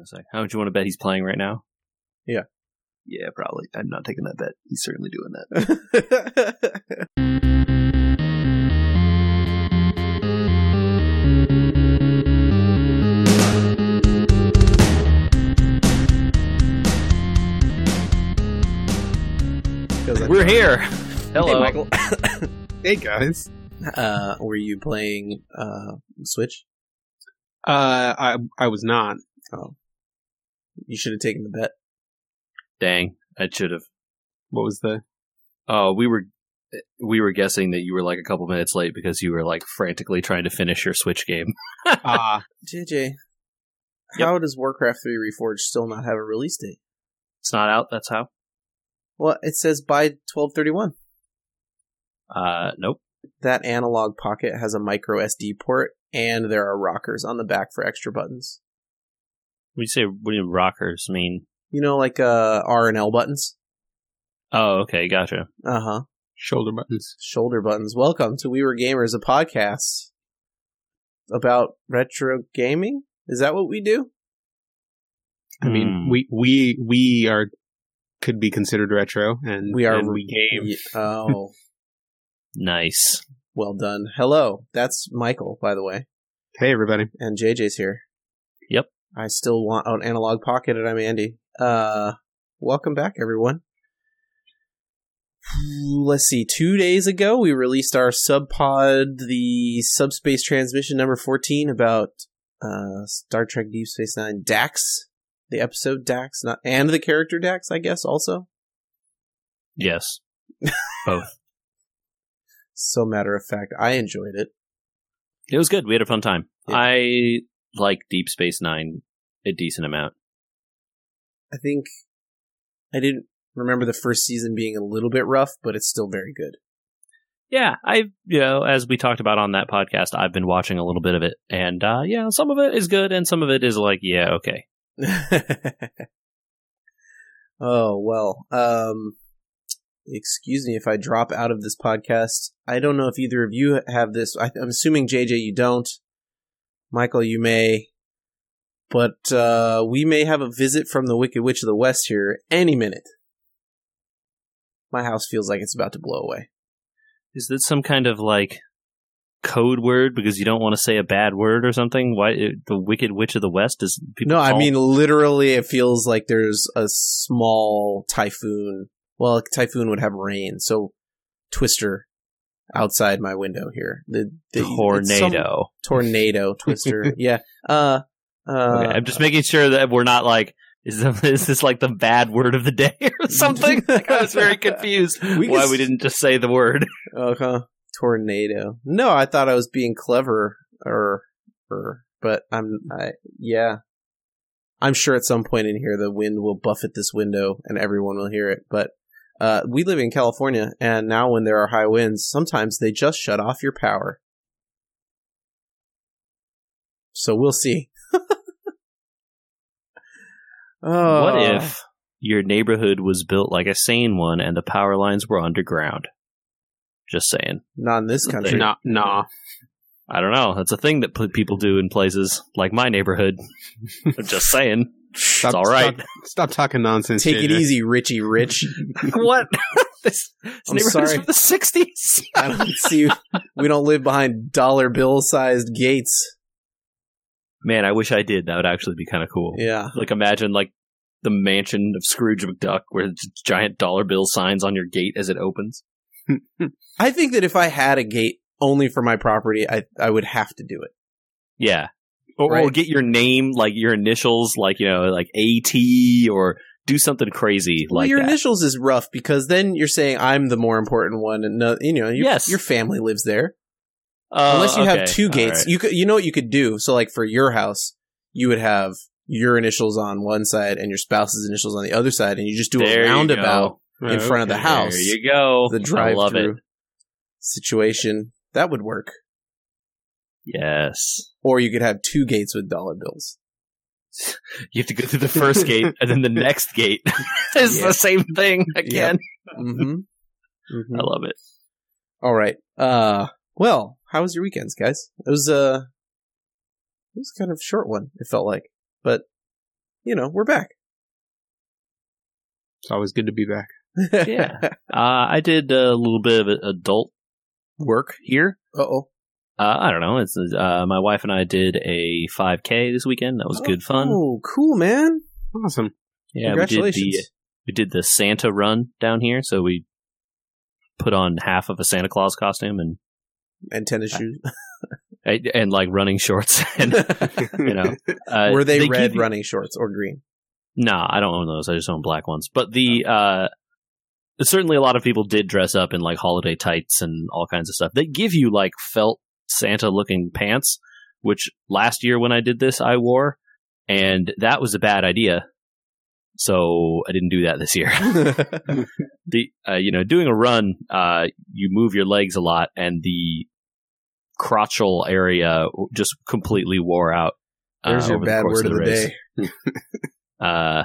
gonna say? How would you want to bet he's playing right now? Yeah. Yeah, probably. I'm not taking that bet. He's certainly doing that. We're here. Hello. Hey, Michael. Hey guys. uh, were you playing uh, Switch? Uh, I I was not. Oh, you should have taken the bet. Dang, I should have. What was the? Oh, we were we were guessing that you were like a couple minutes late because you were like frantically trying to finish your Switch game. Ah, JJ, how does Warcraft 3 Reforged still not have a release date? It's not out. That's how. Well, it says by 1231. Uh, nope. That Analogue Pocket has a micro SD port, and there are rockers on the back for extra buttons. When you say what do you rockers mean? You know, like uh, R and L buttons. Oh, okay, gotcha. Uh huh. shoulder buttons. Shoulder buttons. Welcome to We Were Gamers, a podcast about retro gaming. Is that what we do? I mean, Hmm. we we we are could be considered retro, and We are- and we game. Oh, Nice. well done. Hello, that's Michael, by the way, Hey everybody. and JJ's here. Yep. I still want an Analogue Pocket, and I'm Andy. Uh, welcome back, everyone. Let's see. Two days ago, we released our subpod, the subspace transmission number fourteen, about uh, Star Trek Deep Space Nine Dax, the episode Dax, not and the character Dax, I guess, also. Yes. Both. So matter of fact, I enjoyed it. It was good. We had a fun time. Yeah. I like Deep Space Nine a decent amount. I think I didn't remember the first season being a little bit rough, but it's still very good. Yeah, I you know, as we talked about on that podcast, I've been watching a little bit of it, and uh, yeah, some of it is good, and some of it is like, yeah, okay. oh well. Um excuse me if I drop out of this podcast. I don't know if either of you have this. I, I'm assuming JJ you don't. Michael, you may. But uh, we may have a visit from the Wicked Witch of the West here any minute. My house feels like it's about to blow away. Is this some kind of like code word because you don't want to say a bad word or something? Why it, the Wicked Witch of the West is? People No, I mean literally. It feels like there's a small typhoon. Well, a typhoon would have rain, so Twister outside my window here. The, the tornado. tornado Twister. yeah. Uh. Uh. Okay, I'm just making sure that we're not like. Is, is this like the bad word of the day or something? like, I was very confused We why can we didn't just say the word. Uh-huh. Tornado. No, I thought I was being clever, or, or, but I'm, I, yeah. I'm sure at some point in here the wind will buffet this window and everyone will hear it. But uh, we live in California, and now when there are high winds, sometimes they just shut off your power. So we'll see. oh, What if your neighborhood was built like a sane one and the power lines were underground? Just saying. not in this country? Nah, nah. I don't know. That's a thing that people do in places like my neighborhood. I'm just saying. Stop, all right. Stop, stop talking nonsense. Take it easy, Richie Rich. what? this this I'm sorry. from the 60s. I don't see. We don't live behind dollar bill sized gates. Man, I wish I did. That would actually be kind of cool. Yeah. Like imagine like the mansion of Scrooge McDuck where giant dollar bill signs on your gate as it opens. I think that if I had a gate only for my property, I I would have to do it. Yeah. Or, or get your name, like your initials, like, you know, like AT or do something crazy well, like your that. initials is rough because then you're saying I'm the more important one, and no, you know, your, Yes. your family lives there. Uh, Unless you have two gates, right. you could, you know what you could do. So, like for your house, you would have your initials on one side and your spouse's initials on the other side, and you just do There a roundabout in front of the house. There you go. the I drive love through it. situation. That would work. Yes. Or you could have two gates with dollar bills. You have to go through the first gate and then the next gate is Yeah. the same thing again. Mm-hmm. mm-hmm. I love it. All right. Uh, well, how was your weekends, guys? It was uh, it was kind of a short one. It felt like, but you know, we're back. It's always good to be back. Yeah. Uh, I did a little bit of adult work here. Uh oh. Uh, I don't know. It's uh, my wife and I did a 5K this weekend. That was good fun. Oh, cool, man. Awesome. Yeah, we did the we did the Santa run down here. So we put on half of a Santa Claus costume and and tennis shoes. and like running shorts and you know uh, Were they, give red you- running shorts or green? Nah, I don't own those. I just own black ones. But the uh certainly a lot of people did dress up in like holiday tights and all kinds of stuff. They give you like felt Santa looking pants, which last year when I did this I wore, and that was a bad idea. So I didn't do that this year. the uh, you know doing a run, uh, you move your legs a lot, and the crotchal area just completely wore out. uh, There's your over the bad word of the race day. uh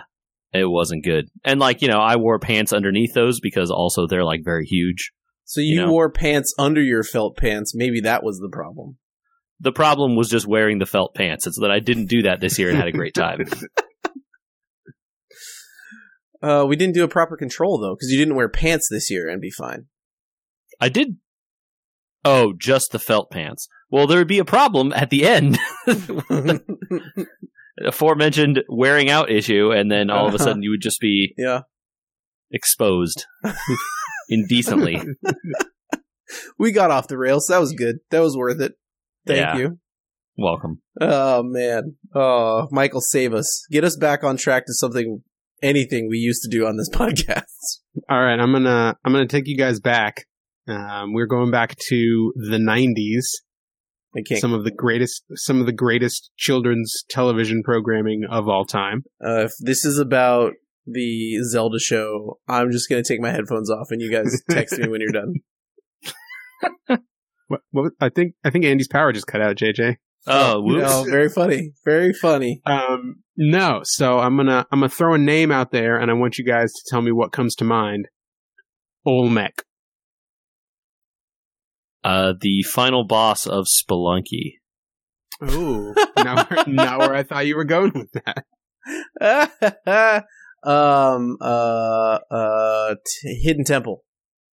it wasn't good and like you know i wore pants underneath those because also they're like very huge So you, You know. wore pants under your felt pants. Maybe that was the problem. the problem was just wearing the felt pants it's that i didn't do that this year and had a great time Uh, we didn't do a proper control though, because you didn't wear pants this year and be fine. i did oh just the felt pants well there would be a problem at the end aforementioned wearing out issue and then all of a sudden you would just be yeah, exposed indecently we got off the rails. That was good. That was worth it. Thank Yeah. you. welcome Oh man. Oh, Michael, save us. Get us back on track to something, anything we used to do on this podcast. All right, I'm gonna I'm gonna take you guys back. Um, we're going back to the '90s. I can't. Some of the greatest some of the greatest children's television programming of all time. Uh, if this is about the Zelda show, I'm just gonna take my headphones off and you guys text me when you're done. What, what I think I think Andy's power just cut out. JJ. oh whoops No, very funny. Very funny. Um, no, so I'm gonna I'm gonna throw a name out there, and I want you guys to tell me what comes to mind. Olmec. uh the final boss of spelunky Oh, now now where I thought you were going with that. um. Uh. Uh. T- Hidden Temple.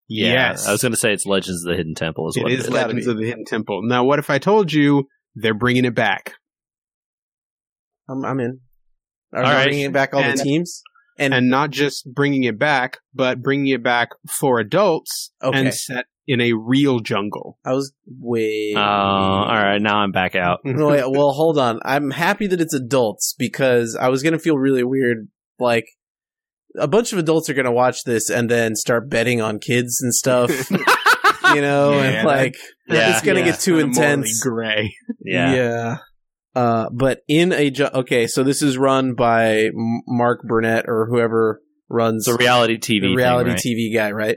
Yes, I was going to say it's Legends of the Hidden Temple is it what is it is. Legends of the Hidden Temple. Now, what if I told you they're bringing it back, I'm. I'm in. Are All we right. bringing back all And- the teams? And, and not just bringing it back, but bringing it back for adults Okay. and set in a real jungle? I was wait. Oh, all right. Now I'm back out. No, wait, well, hold on. I'm happy that it's adults because I was gonna feel really weird. Like a bunch of adults are gonna watch this and then start betting on kids and stuff. you know, Yeah, and that- like Yeah. it's gonna Yeah, get too intense. Gray. Yeah. Yeah. Uh, but in a ju- okay, so this is run by Mark Burnett or whoever runs the reality TV. the thing, reality right? TV guy, right?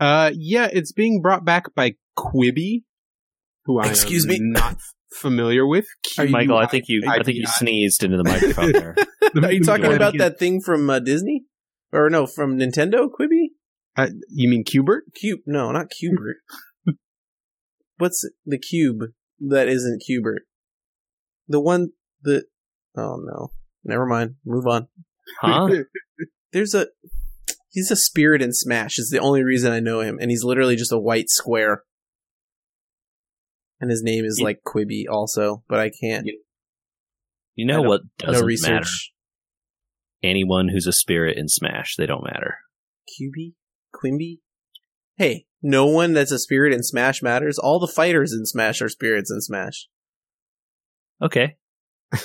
Uh, yeah, it's being brought back by Quibi, who I Excuse am me? not familiar with. Are you- Michael, I think you, I think you I- sneezed into the microphone there. Are you talking about that thing from uh, Disney? Or no, from Nintendo? Quibi? Uh, you mean Cubert? Cube? No, not Cubert. What's the cube that isn't Cubert? The one that. Oh no, never mind. Move on. Huh? There's a. He's a spirit in Smash. Is the only reason I know him, and he's literally just a white square. And his name is You- like Quibby also, but I can't. You I know what no doesn't research. matter? Anyone who's a spirit in Smash, they don't matter. Cubi? Quimby? Hey, no one that's a spirit in Smash matters. All the fighters in Smash are spirits in Smash. Okay. I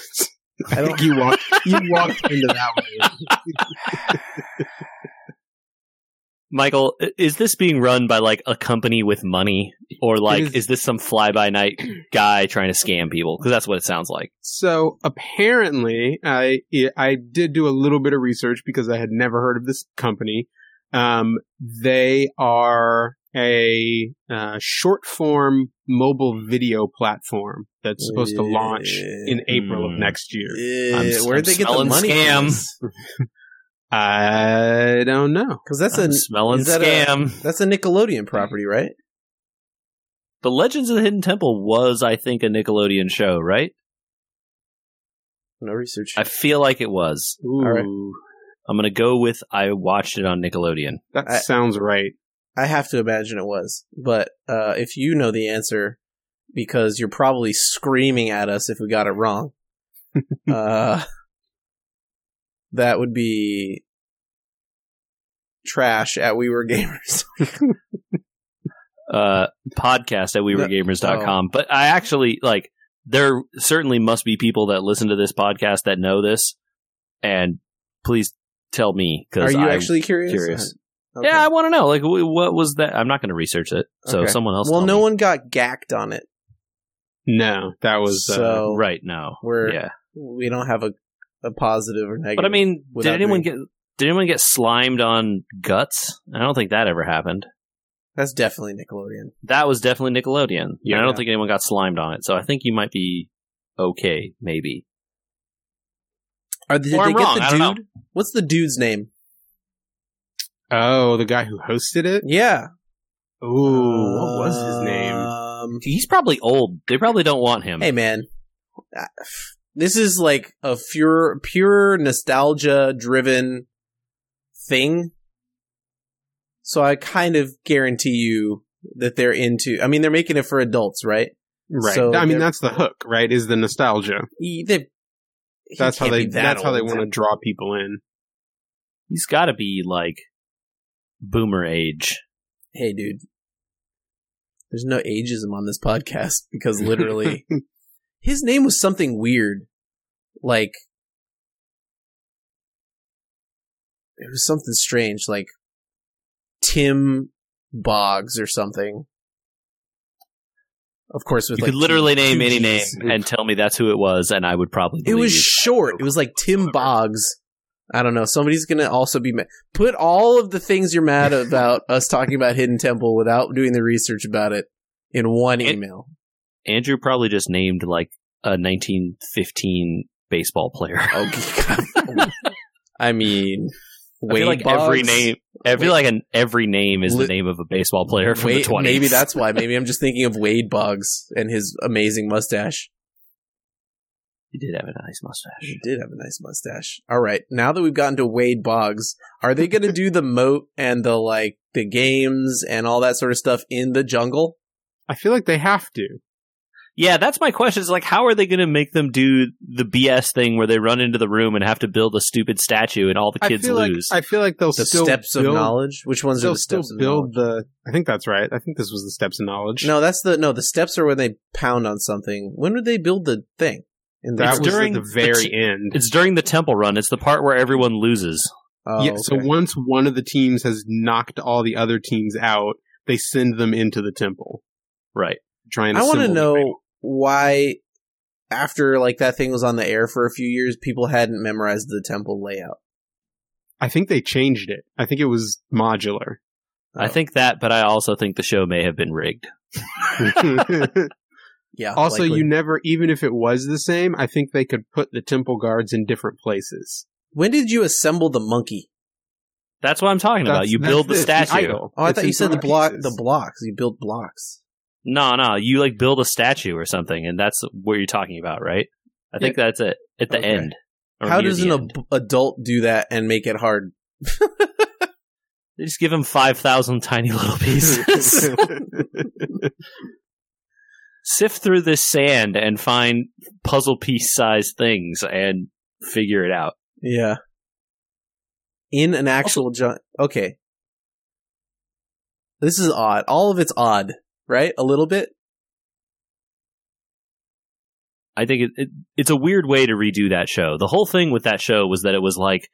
I don't- think you walked you walked into that one. Michael, is this being run by like a company with money, or like is- is, this some fly by night guy trying to scam people? Because that's what it sounds like. So apparently, I I did do a little bit of research because I had never heard of this company. Um, they are a uh, short form mobile video platform that's supposed to launch in April of Hmm. next year. I'm- Eh, where'd I'm they get the money? scam. I don't know. Because that's I'm a smelling is that a- scam. that's a Nickelodeon property, right? the Legends of the Hidden Temple was, I think, a Nickelodeon show, right? No research. I feel like it was. Ooh, right. I'm gonna go with I watched it on Nickelodeon. that I- sounds right. I have to imagine it was. But uh, if you know the answer, because you're probably screaming at us if we got it wrong, uh, that would be trash at We Were Gamers. Uh, podcast at wewergamers.com. Oh. But I actually like there certainly must be people that listen to this podcast that know this, and please tell me because Are you I'm actually curious? curious. Okay. Yeah, I want to know. Like, what was that? I'm not going to research it. So Okay. someone else. Well, no me. one got gacked on it, No, that was uh, so Right? No. we're yeah. we don't have a, a positive or negative. But I mean, did anyone doing- get? Did anyone get slimed on guts? I don't think that ever happened. that's definitely Nickelodeon. That was definitely Nickelodeon. Yeah. I don't think anyone got slimed on it. So I think you might be okay, maybe. Are they, did Or they I'm get wrong, I the don't dude? What's the dude's name? oh the guy who hosted it. Yeah. Ooh, what was his name? Um, He's probably old. They probably don't want him. hey man, this is like a pure pure nostalgia driven thing. So I kind of guarantee you that they're into. I mean, they're making it for adults, right? Right. So I mean, that's the hook, right? Is the nostalgia. He- they- he That's how they. that that's how they want to draw people in. He's got to be like boomer age. Hey, dude. There's no ageism on this podcast because literally his name was something weird. Like it was something strange, like Tim Boggs or something. Of course, with You like could literally two- name two any Gs. name and tell me that's who it was, and I would probably. It was short. It was like Tim Boggs. I don't know. Somebody's gonna also be mad. Put all of the things you're mad about us talking about Hidden Temple without doing the research about it in one email. Andrew probably just named like a 1915 baseball player. Oh, okay. I mean, I feel like every name, I feel like an, every name is Li- the name of a baseball player from Wade, the 20s. maybe that's why. Maybe I'm just thinking of Wade Boggs and his amazing mustache. he did have a nice mustache. He did have a nice mustache. All right, now that we've gotten to Wade Boggs, are they going to do the moat and the like the games and all that sort of stuff in the jungle? I feel like they have to. Yeah, that's my question. Is like, how are they going to make them do the BS thing where they run into the room and have to build a stupid statue and all the I kids feel lose? like I feel like they'll The still steps of knowledge. Which ones are They'll the still steps of build knowledge? the. I think that's right. I think this was the steps of knowledge. No, that's the no. The steps are when they pound on something. When would they build the thing? In the that It's was during at the the very t- end. it's during the temple run. It's the part where everyone loses. oh, yeah. So once one of the teams has knocked all the other teams out, they send them into the temple. Right. Trying. I want to know thing. Why, after like that thing was on the air for a few years, people hadn't memorized the temple layout. I think they changed it. I think it was modular. I Oh. think that, but I also think the show may have been rigged. Yeah. also, likely. you never, even if it was the same, I think they could put the temple guards in different places. when did you assemble the monkey? That's what I'm talking about. You build the it, statue. idol. Oh, I It's thought you said the block. pieces. The blocks. You build blocks. No, no, you like build a statue or something, and that's what you're talking about, right? I think that's it at the Okay. end. How does an ab- adult do that and make it hard? They just give him five thousand tiny little pieces. Sift through this sand and find puzzle piece sized things and figure it out. Yeah. In an actual giant. Okay. This is odd. All of it's odd, right? A little bit. I think it, it it's a weird way to redo that show. The whole thing with that show was that it was like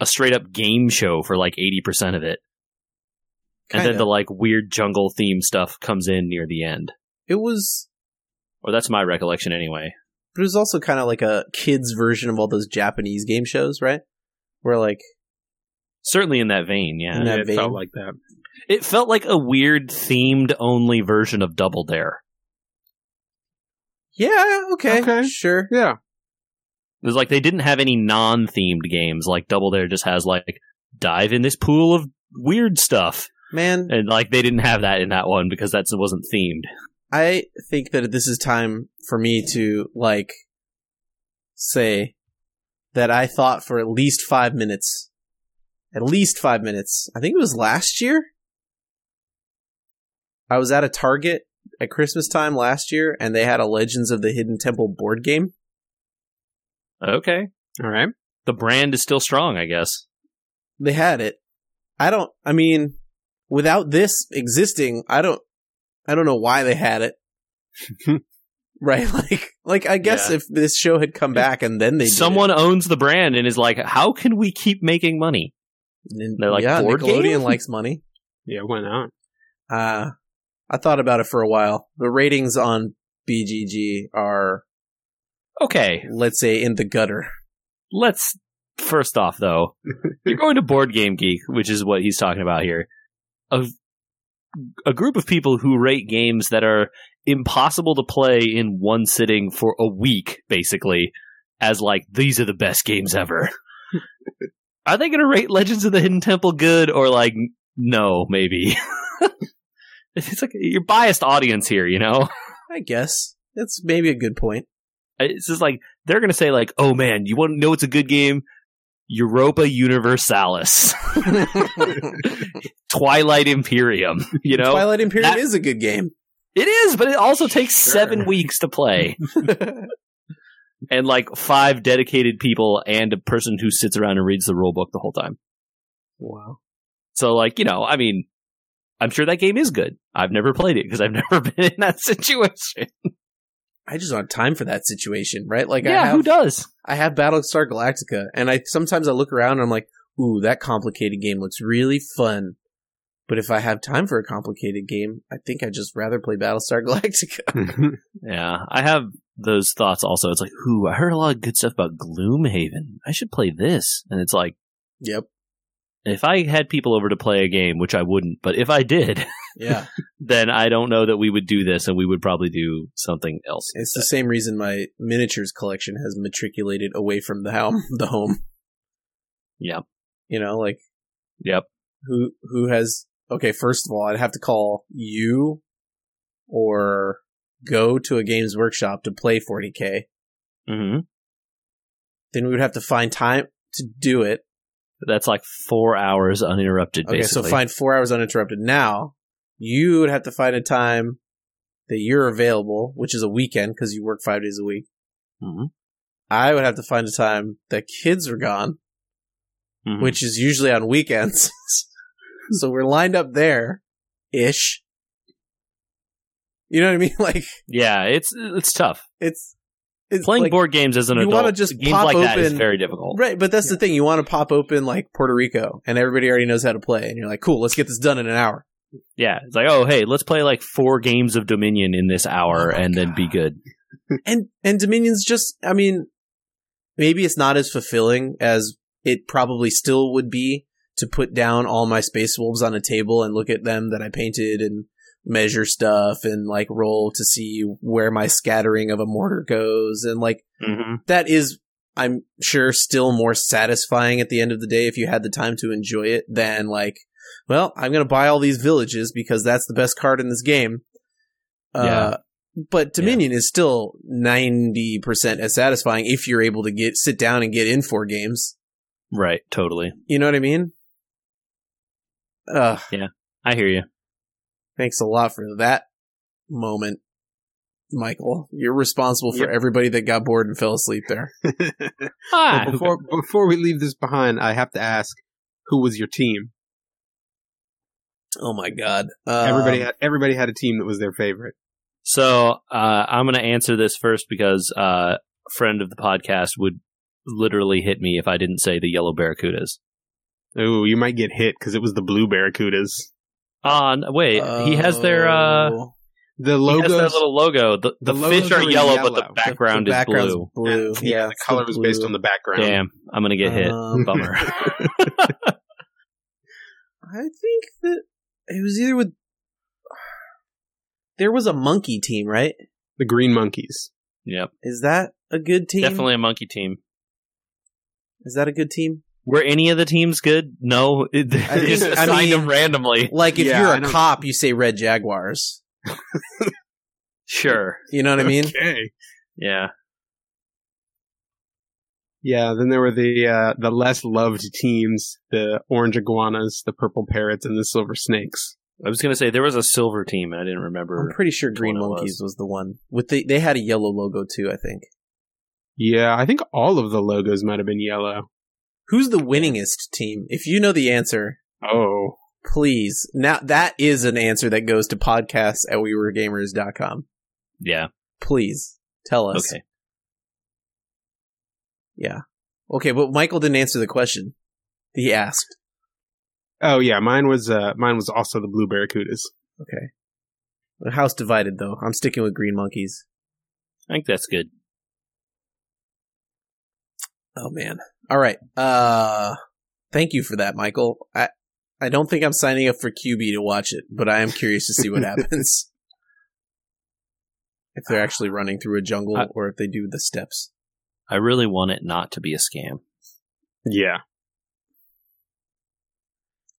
a straight up game show for like eighty percent of it, and then Kinda. the like weird jungle theme stuff comes in near the end. It was. Or that's my recollection anyway. But it was also kind of like a kids' version of all those Japanese game shows, right? Where like, Certainly in that vein, yeah. In that it vein. felt like that. It felt like a weird themed only version of Double Dare. yeah, okay, Okay. sure. Yeah. It was like they didn't have any non themed games. Like Double Dare just has like dive in this pool of weird stuff. Man, And like they didn't have that in that one because that wasn't themed. I think that this is time for me to like say that I thought for at least five minutes, at least five minutes. I think it was last year. I was at a Target at Christmas time last year, and they had a Legends of the Hidden Temple board game. Okay. All right. The brand is still strong, I guess. They had it. I don't. I mean, without this existing, I don't. I don't know why they had it. right? Like, like I guess Yeah. if this show had come back and then they did Someone owns the brand and is like, how can we keep making money? it, then- they're like, yeah, board Nickelodeon game? likes money. Yeah, why not? Uh, I thought about it for a while. The ratings on BGG are, Okay, let's say, in the gutter. let's first off though, you're going to Board Game Geek, which is what he's talking about here. A, a group of people who rate games that are impossible to play in one sitting for a week, basically, as like these are the best games ever. are they going to rate Legends of the Hidden Temple good or like no, maybe? it's like your biased audience here, you know. I guess that's maybe a good point. It's just like they're gonna say like, "Oh man, you want to know it's a good game? Europa Universalis, Twilight Imperium." You know, Twilight Imperium that- is a good game. it is, but it also takes Sure. seven weeks to play, and like five dedicated people and a person who sits around and reads the rule book the whole time. wow. So, like, you know, I mean, I'm sure that game is good. I've never played it because I've never been in that situation. I just don't have time for that situation, right? Like, I yeah, have, who does? I have Battlestar Galactica, and I sometimes I look around and I'm like, "Ooh, that complicated game looks really fun." But if I have time for a complicated game, I think I'd just rather play Battlestar Galactica. Yeah, I have those thoughts also. It's like, ooh, I heard a lot of good stuff about Gloomhaven. I should play this. And it's like, yep. If I had people over to play a game, which I wouldn't, but if I did, Yeah. then I don't know that we would do this and we would probably do something else. It's the same reason my miniatures collection has matriculated away from the home. The home. Yep. You know, like Yep. who who has okay. First of all, I'd have to call you, or go to a Games Workshop to play 40k. Mm-hmm. Then we would have to find time to do it. That's like four hours uninterrupted, Okay, basically. so find four hours uninterrupted. Now you would have to find a time that you're available, which is a weekend because you work five days a week. Mhm. I would have to find a time that kids are gone, Mhm. which is usually on weekends. so we're lined up there, ish. You know what I mean? Like yeah, it's it's tough. it's it's Playing like, board games as an you adult, wanna just games pop like that is very difficult. right, but that's the thing. You want to pop open like Puerto Rico, and everybody already knows how to play, and you're like, cool, let's get this done in an hour. Yeah, it's like, oh, hey, let's play like four games of Dominion in this hour Oh my and then be good. and and Dominion's just I mean maybe it's not as fulfilling as it probably still would be to put down all my space wolves on a table and look at them that I painted and measure stuff and like roll to see where my scattering of a mortar goes and like hmm that is I'm sure still more satisfying at the end of the day if you had the time to enjoy it than like well I'm going to buy all these villages because that's the best card in this game. Yeah. Uh but Dominion is still 90% as satisfying if you're able to get sit down and get in four games. Right, totally. You know what I mean? Uh, yeah I hear you. Thanks a lot for that moment, Michael. You're responsible for Yep. everybody that got bored and fell asleep there. Ah, Well, before before we leave this behind, I have to ask, who was your team? Oh my god. Uh, everybody had everybody had a team that was their favorite. So uh, I'm going to answer this first because uh, a friend of the podcast would literally hit me if I didn't say the yellow barracudas. Ooh, you might get hit because it was the blue barracudas. Ah, n wait, he has their uh, Oh, The he has their logos, little logo. The, the, the fish are are in yellow, but the background the is background's blue. blue. yeah, the it's color was based on the background. Damn, I'm going to get hit. Um, Bummer. I think that it was either with. There was a monkey team, right? The green monkeys. yep, Is that a good team? definitely a monkey team. Is that a good team? Were any of the teams good? No, it, they just I assigned mean- them randomly. Like if Yeah, you're I a don't- cop, you say Red Jaguars. Sure, You know what I mean? Okay. yeah. Yeah, then there were the uh, the less loved teams: the orange iguanas, the purple parrots, and the silver snakes. I was gonna say there was a silver team, and I didn't remember. I'm pretty sure Green one it Monkeys was. the one with the. They had a yellow logo too. I think. Yeah, I think all of the logos might have been yellow. Who's the winningest team? If you know the answer, Oh, please. Now that is an answer that goes to podcasts at wewergamers.com. Yeah. Please tell us. Okay. Yeah. Okay, but Michael didn't answer the question. He asked. oh yeah, mine was uh, mine was also the blue barracudas. Okay. The house divided though. I'm sticking with Green Monkeys. I think that's good. Oh man. All right. Uh thank you for that, Michael. I I don't think I'm signing up for QB to watch it, but I am curious to see what happens. if they're actually running through a jungle I- or if they do the steps. I really want it not to be a scam. Yeah,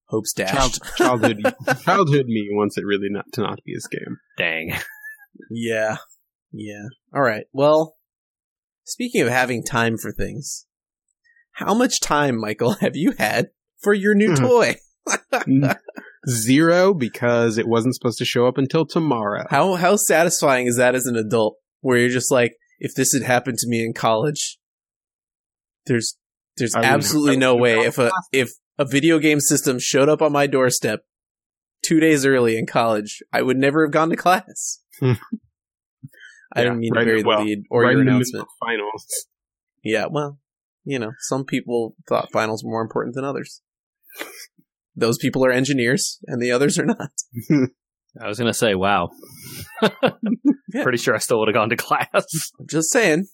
Hopes dashed. Child, childhood childhood me wants it really not to not be a scam. Dang. yeah. Yeah. All right. Well, speaking of having time for things, how much time, Michael, have you had for your new Hmm. toy? Zero because it wasn't supposed to show up until tomorrow. How how satisfying is that as an adult where you're just like if this had happened to me in college there's there's I absolutely no way if a if a video game system showed up on my doorstep 2 days early in college I would never have gone to class. Hmm. I Yeah, didn't mean right- to bury the well, lead or right your announcement. finals. Yeah, well, you know, some people thought finals were more important than others. Those people are engineers and the others are not. I was gonna say, wow. Yeah. Pretty sure I still would have gone to class. I'm just saying.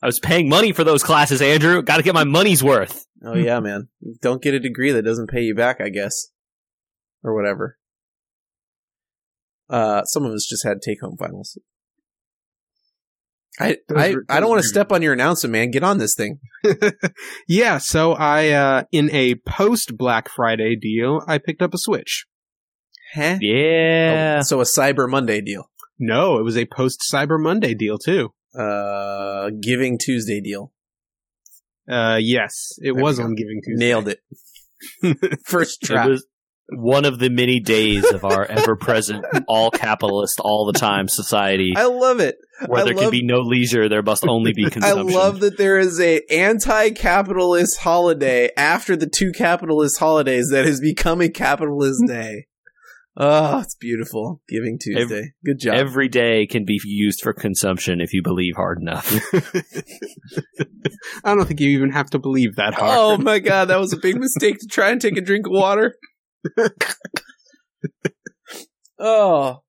I was paying money for those classes, Andrew. Got to get my money's worth. Oh yeah, man. Don't get a degree that doesn't pay you back, I guess. Or whatever. Uh some of us just had take home finals. I I, were- I don't want to step on your announcement, man. Get on this thing. yeah, so I uh in a post Black Friday deal, I picked up a Switch. Huh? Yeah. Oh, so a Cyber Monday deal. No, it was a post Cyber Monday deal too. Uh Giving Tuesday deal. Uh yes, it There was on Giving Tuesday. Nailed it. First try. It was one of the many days of our ever present, all capitalist, all the time society I love it. where I there love- can be no leisure, there must only be consumption. I love that there is a anti-capitalist holiday after the two capitalist holidays that has become a capitalist day. Oh, it's beautiful. Giving Tuesday. Good job. Every day can be used for consumption if you believe hard enough. I don't think you even have to believe that hard. oh my god, that was a big mistake to try and take a drink of water. Oh.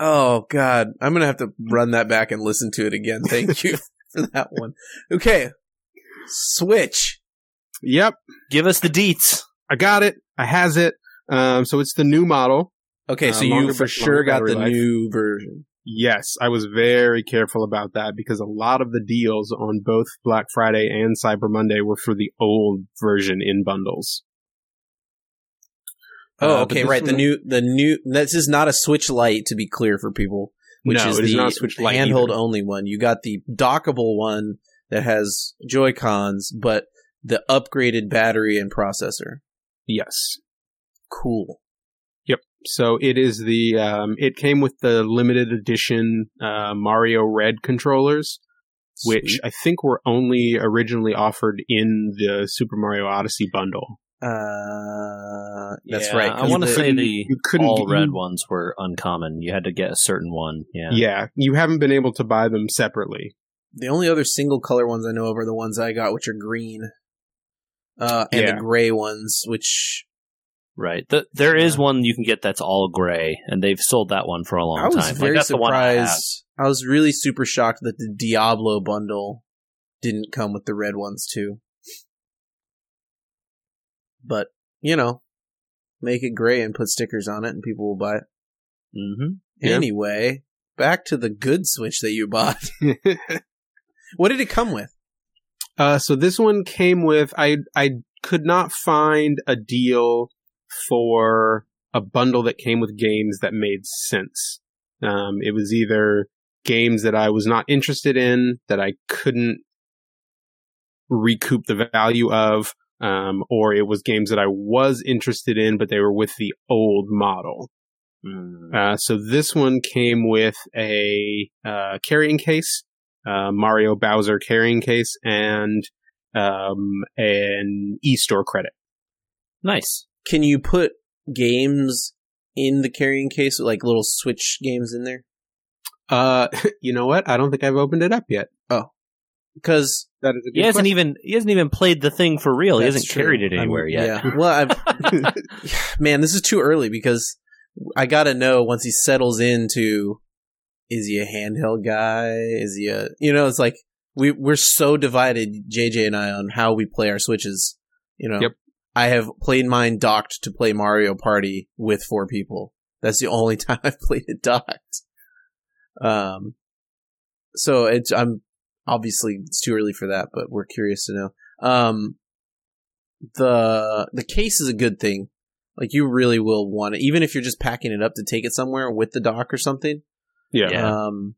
Oh god, I'm going to have to run that back and listen to it again. Thank you for that one. Okay. Switch. Yep, Give us the deets. I got it. I has it. Um, so it's the new model. Okay, Uh, so you for sure got the life. new version. Yes, I was very careful about that because a lot of the deals on both Black Friday and Cyber Monday were for the old version in bundles. Oh, Uh, okay, right. The one- new, the new. This is not a Switch Lite, to be clear for people. Which No, is it the is not a Switch Lite handheld either. only one. You got the dockable one that has Joy Cons, but the upgraded battery and processor. Yes. Cool. Yep. So it is the um, it came with the limited edition uh, Mario Red controllers, which I think were only originally offered in the Super Mario Odyssey bundle. Uh, that's Yeah, right. I want to say the you couldn't all get- red you- ones were uncommon. You had to get a certain one. Yeah. Yeah, you haven't been able to buy them separately. the only other single color ones I know of are the ones I got, which are green. Uh, and Yeah. the gray ones, which Right. The, there is Yeah. one you can get that's all gray, and they've sold that one for a long time. I was time. very like, that's the one I surprised. I, was really super shocked that the Diablo bundle didn't come with the red ones too. But you know, make it gray and put stickers on it, and people will buy it. Mm-hmm. Yeah. Anyway, back to the good Switch that you bought. what did it come with? Uh, so this one came with I I could not find a deal for a bundle that came with games that made sense. Um, it was either games that I was not interested in that I couldn't recoup the value of, um, or it was games that I was interested in, but they were with the old model. Mm. Uh, so this one came with a uh, carrying case, uh, Mario Bowser carrying case, and um, an e-store credit. Nice. Can you put games in the carrying case, like little Switch games in there? Uh, you know what? I don't think I've opened it up yet. Oh, because That is a good He hasn't question. even he hasn't even played the thing for real. he hasn't true. carried it I'm- anywhere yet. Yeah. Well, I've, man, this is too early because I gotta know once he settles into, is he a handheld guy? Is he a, you know, it's like we we're so divided, JJ and I, on how we play our switches. You know, Yep. I have played mine docked to play Mario Party with four people. That's the only time I've played it docked. Um, so it's I'm obviously it's too early for that, but we're curious to know. Um, the the case is a good thing. Like you really will want it, even if you're just packing it up to take it somewhere with the dock or something. yeah. Yeah. Um,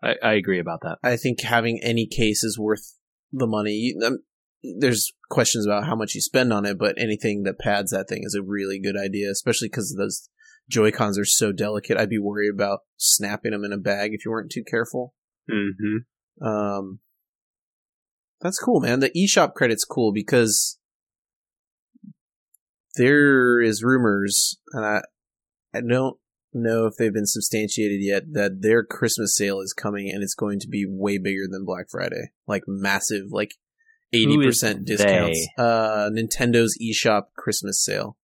I, I agree about that. I think having any case is worth the money. You- Um, there's questions about how much you spend on it, but anything that pads that thing is a really good idea, especially because those Joy Cons are so delicate. I'd be worried about snapping them in a bag if you weren't too careful. hmm Um, that's cool, man. The eShop credit's cool because there is rumors, and I, I don't know if they've been substantiated yet, that their Christmas sale is coming and it's going to be way bigger than Black Friday. Like massive, like 80% discounts. Uh, Nintendo's eShop Christmas sale.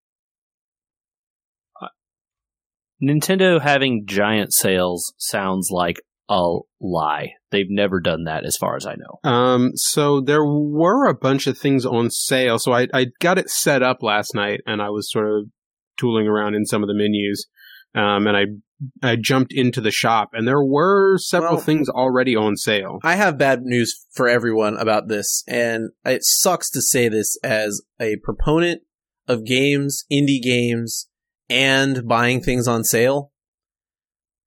Nintendo having giant sales sounds like a lie. They've never done that as far as I know. Um, so there were a bunch of things on sale. So I, I got it set up last night and I was sort of tooling around in some of the menus. Um, and I, I jumped into the shop and there were several Well- things already on sale. I have bad news for everyone about this, and it sucks to say this as a proponent of games, indie games, and buying things on sale.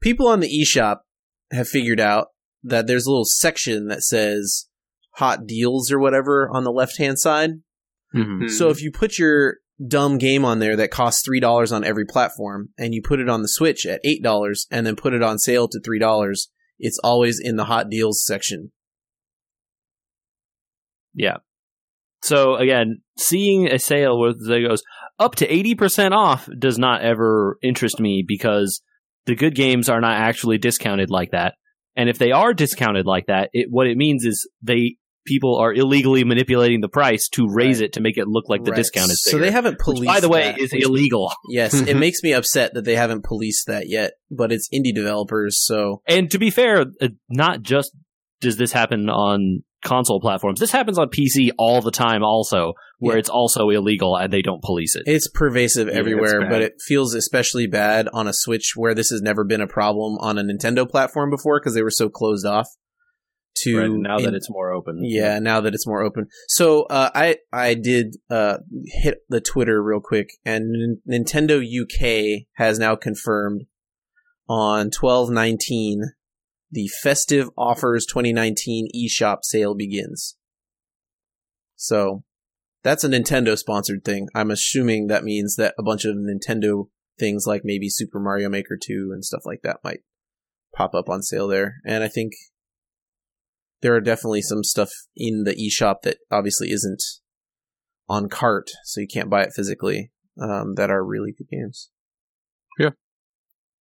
People on the eShop have figured out that there's a little section that says hot deals or whatever on the left hand side. Mhm. So if you put your dumb game on there that costs three dollars on every platform, and you put it on the Switch at eight dollars, and then put it on sale to three dollars, it's always in the hot deals section. Yeah. So again, seeing a sale where it goes up to 80% off does not ever interest me because the good games are not actually discounted like that. And if they are discounted like that, it what it means is they people are illegally manipulating the price to raise it to make it look like the Right. discount is So they haven't which, by the way, that. is illegal. yes, it makes me upset that they haven't policed that yet. But it's indie developers, so And to be fair, uh, not just does this happen on console platforms. This happens on PC all the time also, where Yeah. it's also illegal and they don't police it. it's pervasive Yeah, everywhere. it's. But it feels especially bad on a Switch where this has never been a problem on a Nintendo platform before because they were so closed off. To Right, now that it's more open. Yeah, now that it's more open. So uh, I I did uh, hit the Twitter real quick, and N- Nintendo UK has now confirmed on twelve nineteen the festive offers 2019 eShop sale begins. So that's a Nintendo sponsored thing. I'm assuming that means that a bunch of Nintendo things like maybe Super Mario Maker 2 and stuff like that might pop up on sale there. And I think there are definitely some stuff in the eShop that obviously isn't on cart, so you can't buy it physically, um, that are really good games. Yeah.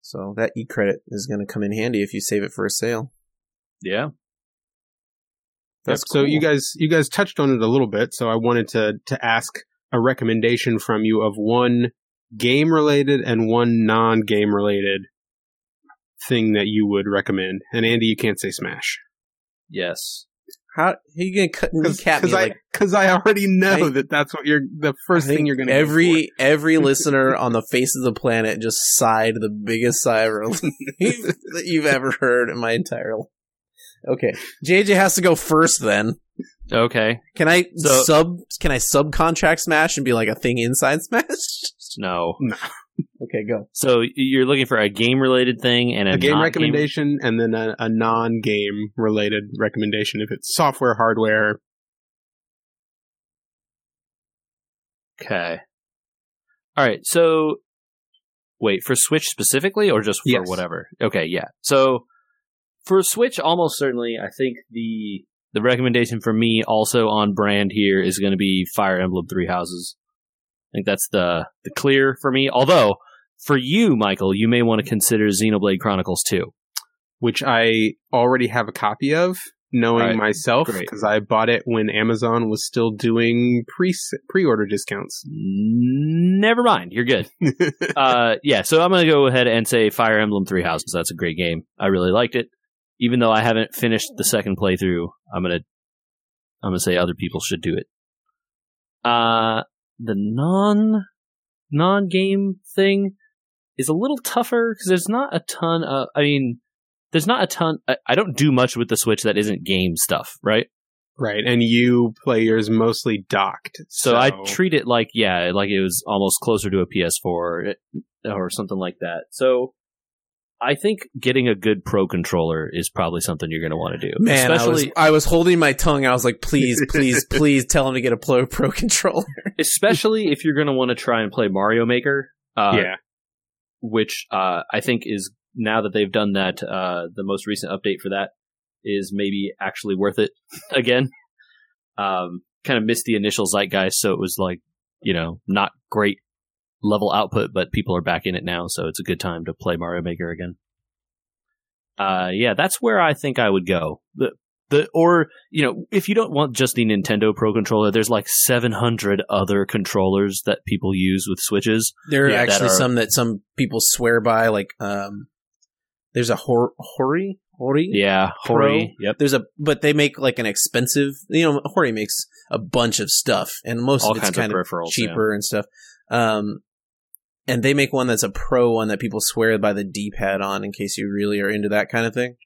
So that e credit is going to come in handy if you save it for a sale. Yeah. That's so cool. you guys you guys touched on it a little bit so i wanted to to ask a recommendation from you of one game related and one non game related thing that you would recommend and andy you can't say smash Yes. How, how you going to cut kneecap me I, like cause I already know I- that that's what you're the first thing you're gonna every every listener on the face of the planet just sighed the biggest sigh of relief that you've ever heard in my entire life. Okay, JJ has to go first. Then Okay. can I So- sub? Can I subcontract Smash and be like a thing inside Smash? No. No. Okay, go. So you're looking for a game related thing and a, a game not recommendation and then a, a non game related recommendation if it's software hardware Okay. All right. So, wait for Switch specifically, or just for Yes. whatever? Okay. Yeah. So for Switch, almost certainly, I think the the recommendation for me, also on brand here, is going to be Fire Emblem Three Houses. I think that's the the clear for me. Although for you, Michael, you may want to consider Xenoblade Chronicles 2. which I already have a copy of, knowing Right. myself because I bought it when Amazon was still doing pre pre order discounts. Never mind, you're good. uh, yeah, so I'm going to go ahead and say Fire Emblem Three Houses. That's a great game. I really liked it. Even though I haven't finished the second playthrough, I'm gonna I'm gonna say other people should do it. Uh, the non non game thing is a little tougher because there's not a ton of. I mean, there's not a ton. I, I don't do much with the Switch that isn't game stuff, right? right, and you play yours mostly docked. So, I treat it like yeah, like it was almost closer to a PS4 or, or something like that. So I think getting a good pro controller is probably something you're going to want to do. Man, I was, especially I was holding my tongue. I was like, please, please, please tell him to get a Pro Pro controller. especially if you're going to want to try and play Mario Maker. Uh, yeah, which uh, I think is now that they've done that, uh, the most recent update for that is maybe actually worth it again. Um, kind of missed the initial zeitgeist, so it was like you know not great level output, but people are back in it now, so it's a good time to play Mario Maker again. Uh, yeah, that's where I think I would go. The the or you know if you don't want just the Nintendo Pro controller, there's like 700 other controllers that people use with Switches. There are Yeah, that actually are- some that some people swear by. Like, um, there's a hor- Hori Hori. Yeah, Pro. Hori. Yep. There's a, but they make like an expensive. You know, Hori makes a bunch of stuff, and most All of it's kind of of cheaper and stuff. Um, and they make one that's a pro one that people swear by the D-pad on, in case you really are into that kind of thing.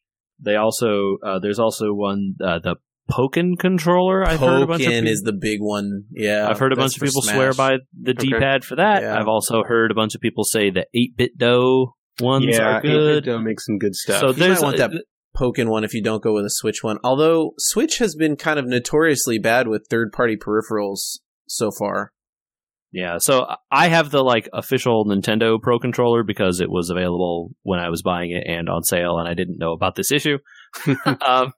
They also uh, there's also one uh, the Pokken controller. I've heard a bunch of Pokken peop- is the big one. Yeah, I've heard a bunch of people Smash. swear by the Okay. D-pad for that. Yeah. I've also heard a bunch of people say the 8BitDo ones yeah, are good. Nintendo makes some good stuff. So You there's might want a- that Pokken one if you don't go with a Switch one. Although Switch has been kind of notoriously bad with third-party peripherals so far. Yeah, so I have the like official Nintendo Pro controller because it was available when I was buying it and on sale, and I didn't know about this issue. um,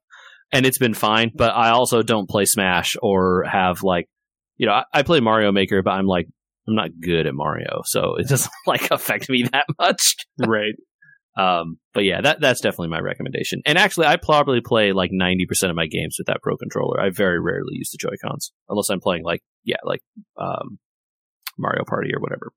and it's been fine, but I also don't play Smash or have like, you know, I, I play Mario Maker, but I'm like, I'm not good at Mario, so it doesn't like affect me that much. right. Um, but yeah, that that's definitely my recommendation. And actually, I probably play like 90% of my games with that Pro controller. I very rarely use the Joy Cons unless I'm playing like, yeah, like um, Mario Party or whatever.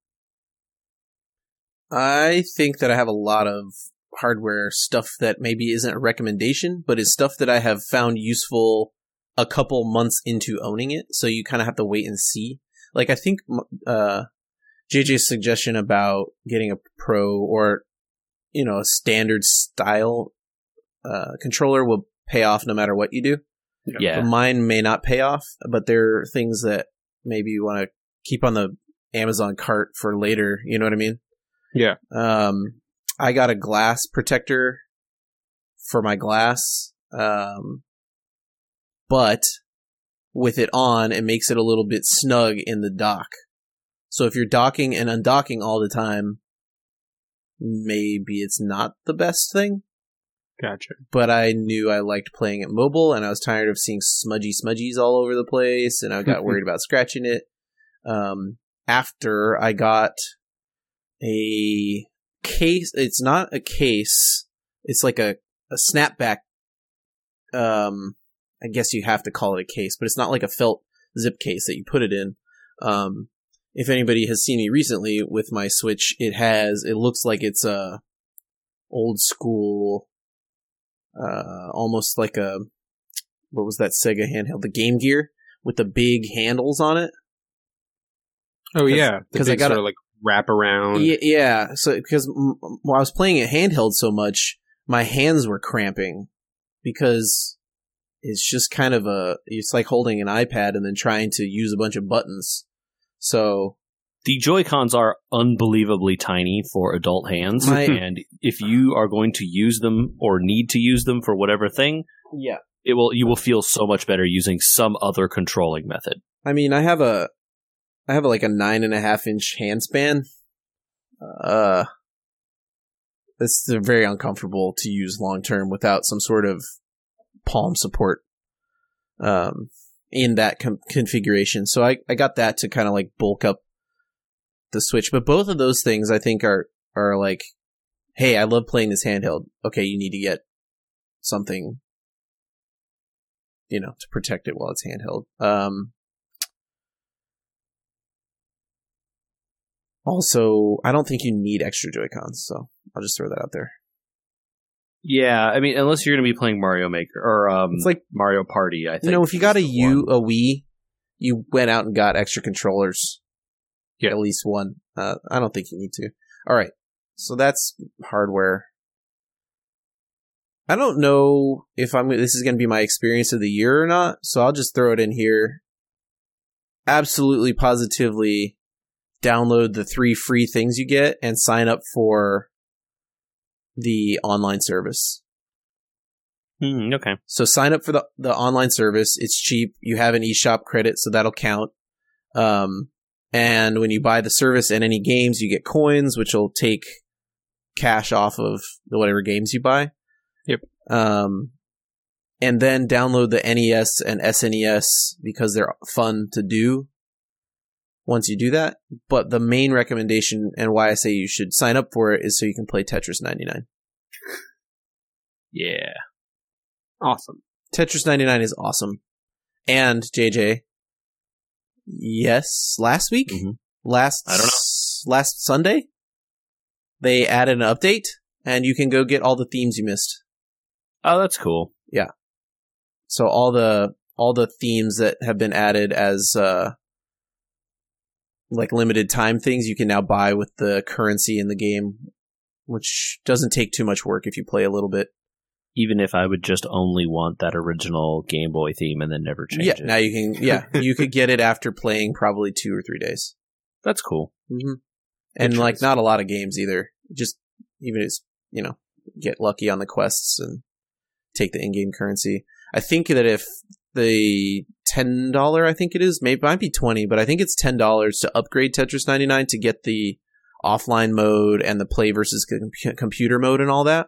I think that I have a lot of hardware stuff that maybe isn't a recommendation, but is stuff that I have found useful a couple months into owning it. So you kind of have to wait and see. Like I think uh, JJ's suggestion about getting a pro or you know a standard style uh, controller will pay off no matter what you do. Yeah. But mine may not pay off, but there are things that maybe you want to keep on the Amazon cart for later. You know what I mean? Yeah. Um, I got a glass protector for my glass. Um, but with it on, it makes it a little bit snug in the dock. So if you're docking and undocking all the time, maybe it's not the best thing. Gotcha. But I knew I liked playing it mobile, and I was tired of seeing smudgy smudgies all over the place, and I got worried about scratching it. Um, after I got a case, it's not a case; it's like a a snapback. Um, I guess you have to call it a case, but it's not like a felt zip case that you put it in. Um, if anybody has seen me recently with my Switch, it has it looks like it's a old school, uh, almost like a what was that Sega handheld, the Game Gear with the big handles on it. Oh yeah, because I gotta- sort of like wrap around. Yeah, yeah. So because m- while I was playing it handheld so much, my hands were cramping because it's just kind of a it's like holding an iPad and then trying to use a bunch of buttons. So the Joy Cons are unbelievably tiny for adult hands, My- and if you are going to use them or need to use them for whatever thing, yeah, it will you will feel so much better using some other controlling method. I mean, I have a I have like a nine and a half inch hand span. Uh, it's very uncomfortable to use long term without some sort of palm support. Um, in that com- configuration, so I I got that to kind of like bulk up the Switch. But both of those things I think are are like, hey, I love playing this handheld. Okay, you need to get something, you know, to protect it while it's handheld. Um, also, I don't think you need extra Joy Cons, so I'll just throw that out there. Yeah, I mean, unless you're going to be playing Mario Maker or um, It's like Mario Party, I think. you know, if you got a U, a Wii, you went out and got extra controllers. Yeah. At least one. Uh, I don't think you need to. All right. So that's hardware. I don't know if I'm. This is going to be my experience of the year or not. So I'll just throw it in here. Absolutely, positively, download the three free things you get and sign up for the online service. Hmm, okay. So sign up for the the online service. It's cheap. You have an eShop credit, so that'll count. Um, and when you buy the service and any games, you get coins, which will take cash off of the whatever games you buy. Yep. Um, and then download the NES and SNES because they're fun to do. Once you do that, but the main recommendation and why I say you should sign up for it is so you can play Tetris 99. Yeah. Awesome. Tetris 99 is awesome. And JJ, yes, last week, Mhm. last I don't know, last Sunday, they added an update, and you can go get all the themes you missed. Oh, that's cool. Yeah. So all the all the themes that have been added as uh, like limited time things, you can now buy with the currency in the game, which doesn't take too much work if you play a little bit. Even if I would just only want that original Game Boy theme and then never change yeah, it. now you can. Yeah, you could get it after playing probably two or three days. That's cool. Mm-hmm. And like not a lot of games either. Just even as you know, get lucky on the quests and take the in-game currency. I think that if the ten dollar, I think it is, maybe it might be twenty, but I think it's ten dollars to upgrade Tetris ninety nine to get the offline mode and the play versus com- computer mode and all that.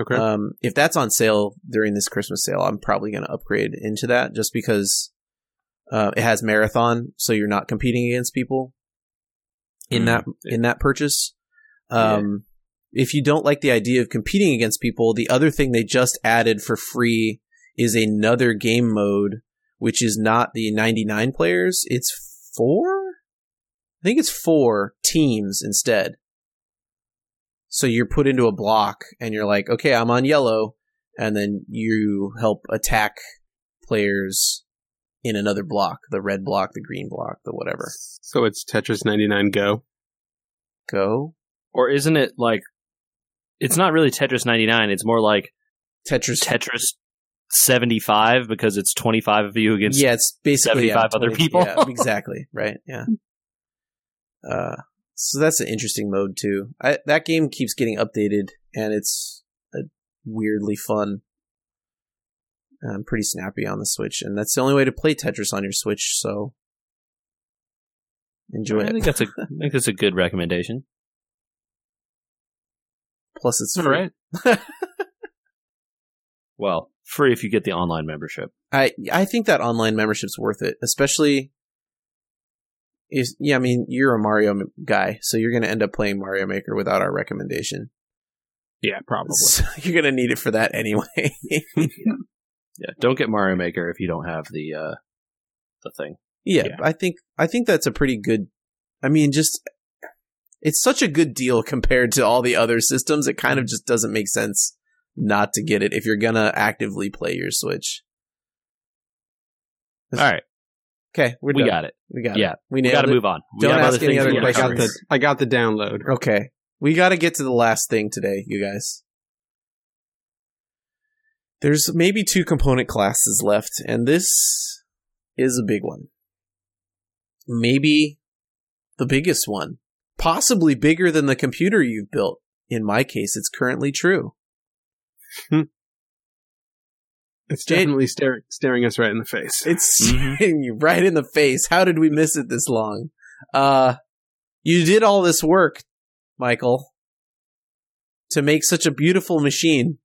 Okay. Um, if that's on sale during this Christmas sale, I'm probably going to upgrade into that just because uh, it has marathon, so you're not competing against people in Mm. that in that purchase. Um, If you don't like the idea of competing against people, the other thing they just added for free is another game mode, which is not the 99 players. It's four. I think it's four teams instead. So you're put into a block and you're like, okay, I'm on yellow. And then you help attack players in another block, the red block, the green block, the whatever. so it's Tetris 99 Go. Go. Or isn't it like it's not really Tetris 99, it's more like Tetris. Tetris 75 because it's 25 of you against yeah, it's basically yeah, 75 other people. yeah, exactly. Right. Yeah. Uh, so that's an interesting mode too. I, that game keeps getting updated, and it's uh, weirdly fun. I'm pretty snappy on the Switch, and that's the only way to play Tetris on your Switch. So enjoy I it. think that's a I think that's a good recommendation. Plus, it's All free. right. Well, free if you get the online membership. I I think that online membership's worth it, especially. Is yeah, I mean you're a Mario guy, so you're going to end up playing Mario Maker without our recommendation. Yeah, probably. So you're going to need it for that anyway. Yeah, don't get Mario Maker if you don't have the uh the thing. yeah, Yeah. I think I think that's a pretty good. I mean, just it's such a good deal compared to all the other systems. It kind of just doesn't make sense not to get it if you're gonna actively play your Switch. All right, Okay, we're we done. got it. we got Yeah, it. We We got to move on. We Don't ask any other we gotta I got questions. the I got the download. Okay. We got to get to the last thing today, you guys. There's maybe two component classes left, and this is a big one. Maybe the biggest one. Possibly bigger than the computer you've built. In my case, it's currently true. It's Jade- definitely staring staring us right in the face. It's Mhm. staring you right in the face. How did we miss it this long? Uh, you did all this work, Michael, to make such a beautiful machine.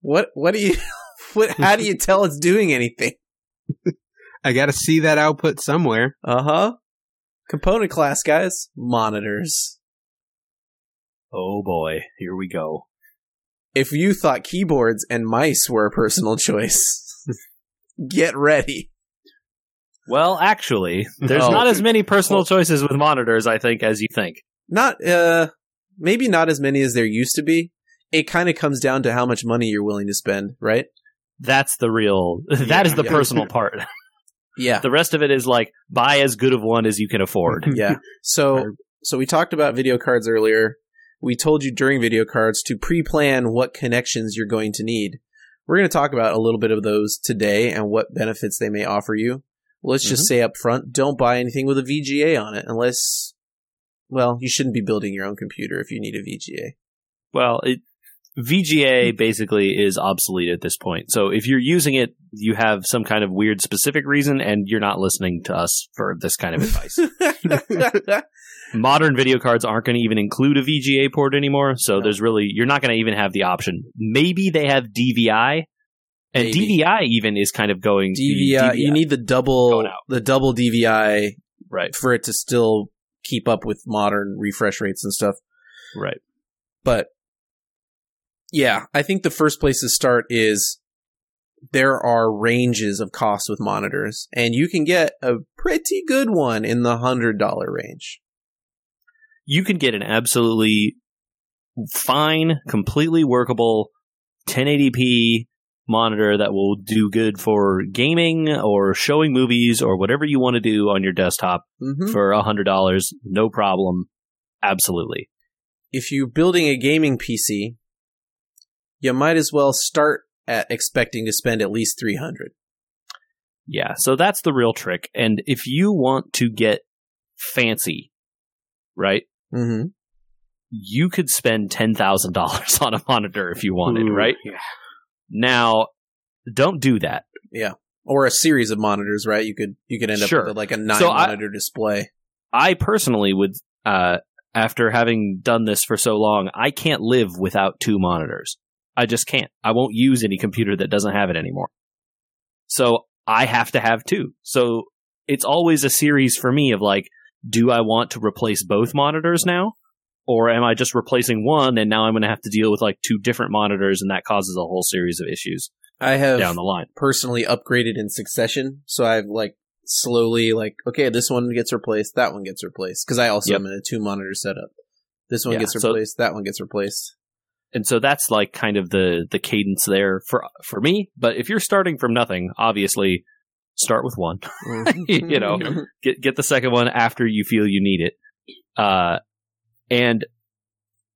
What? What do you? What? How do you tell it's doing anything? I got to see that output somewhere. Uh huh. Component class guys, monitors. Oh boy, here we go. If you thought keyboards and mice were a personal choice, get ready. Well, actually, there's Oh. not as many personal choices with monitors, I think, as you think. Not, uh, maybe not as many as there used to be. It kind of comes down to how much money you're willing to spend, right? That's the real. That is the yeah. personal part. Yeah. The rest of it is like buy as good of one as you can afford. yeah. So, so we talked about video cards earlier. We told you during video cards to pre-plan what connections you're going to need. We're going to talk about a little bit of those today and what benefits they may offer you. Let's just mm-hmm. say up front, don't buy anything with a VGA on it unless, well, you shouldn't be building your own computer if you need a VGA. Well, it, VGA basically is obsolete at this point. So if you're using it, you have some kind of weird specific reason, and you're not listening to us for this kind of advice. Modern video cards aren't going to even include a VGA port anymore, so No. there's really you're not going to even have the option. Maybe they have DVI, and Maybe. DVI even is kind of going DVI, you need the double, the double DVI right, for it to still keep up with modern refresh rates and stuff. right. But yeah, I think the first place to start is there are ranges of costs with monitors, and you can get a pretty good one in the hundred dollar range. You can get an absolutely fine, completely workable 1080p monitor that will do good for gaming or showing movies or whatever you want to do on your desktop Mm-hmm. for a hundred dollars, no problem. Absolutely. If you're building a gaming PC, you might as well start at expecting to spend at least three hundred. Yeah. So that's the real trick. And if you want to get fancy, right? Mm-hmm. You could spend ten thousand dollars on a monitor if you wanted, Ooh, right? Yeah. Now, don't do that. Yeah, or a series of monitors, right? You could you could end up with like a nine So I- monitor display. I personally would, uh, after having done this for so long, I can't live without two monitors. I just can't. I won't use any computer that doesn't have it anymore. So I have to have two. So it's always a series for me of like, do I want to replace both monitors now? Or am I just replacing one and now I'm going to have to deal with like two different monitors and that causes a whole series of issues I have down the line? personally upgraded in succession. So I've like slowly like, okay, this one gets replaced, that one gets replaced. Because I also Yep. am in a two monitor setup. This one Yeah, gets so- replaced, that one gets replaced. and so that's like kind of the the cadence there for for me but if you're starting from nothing obviously start with one You know. get get the second one after you feel you need it uh and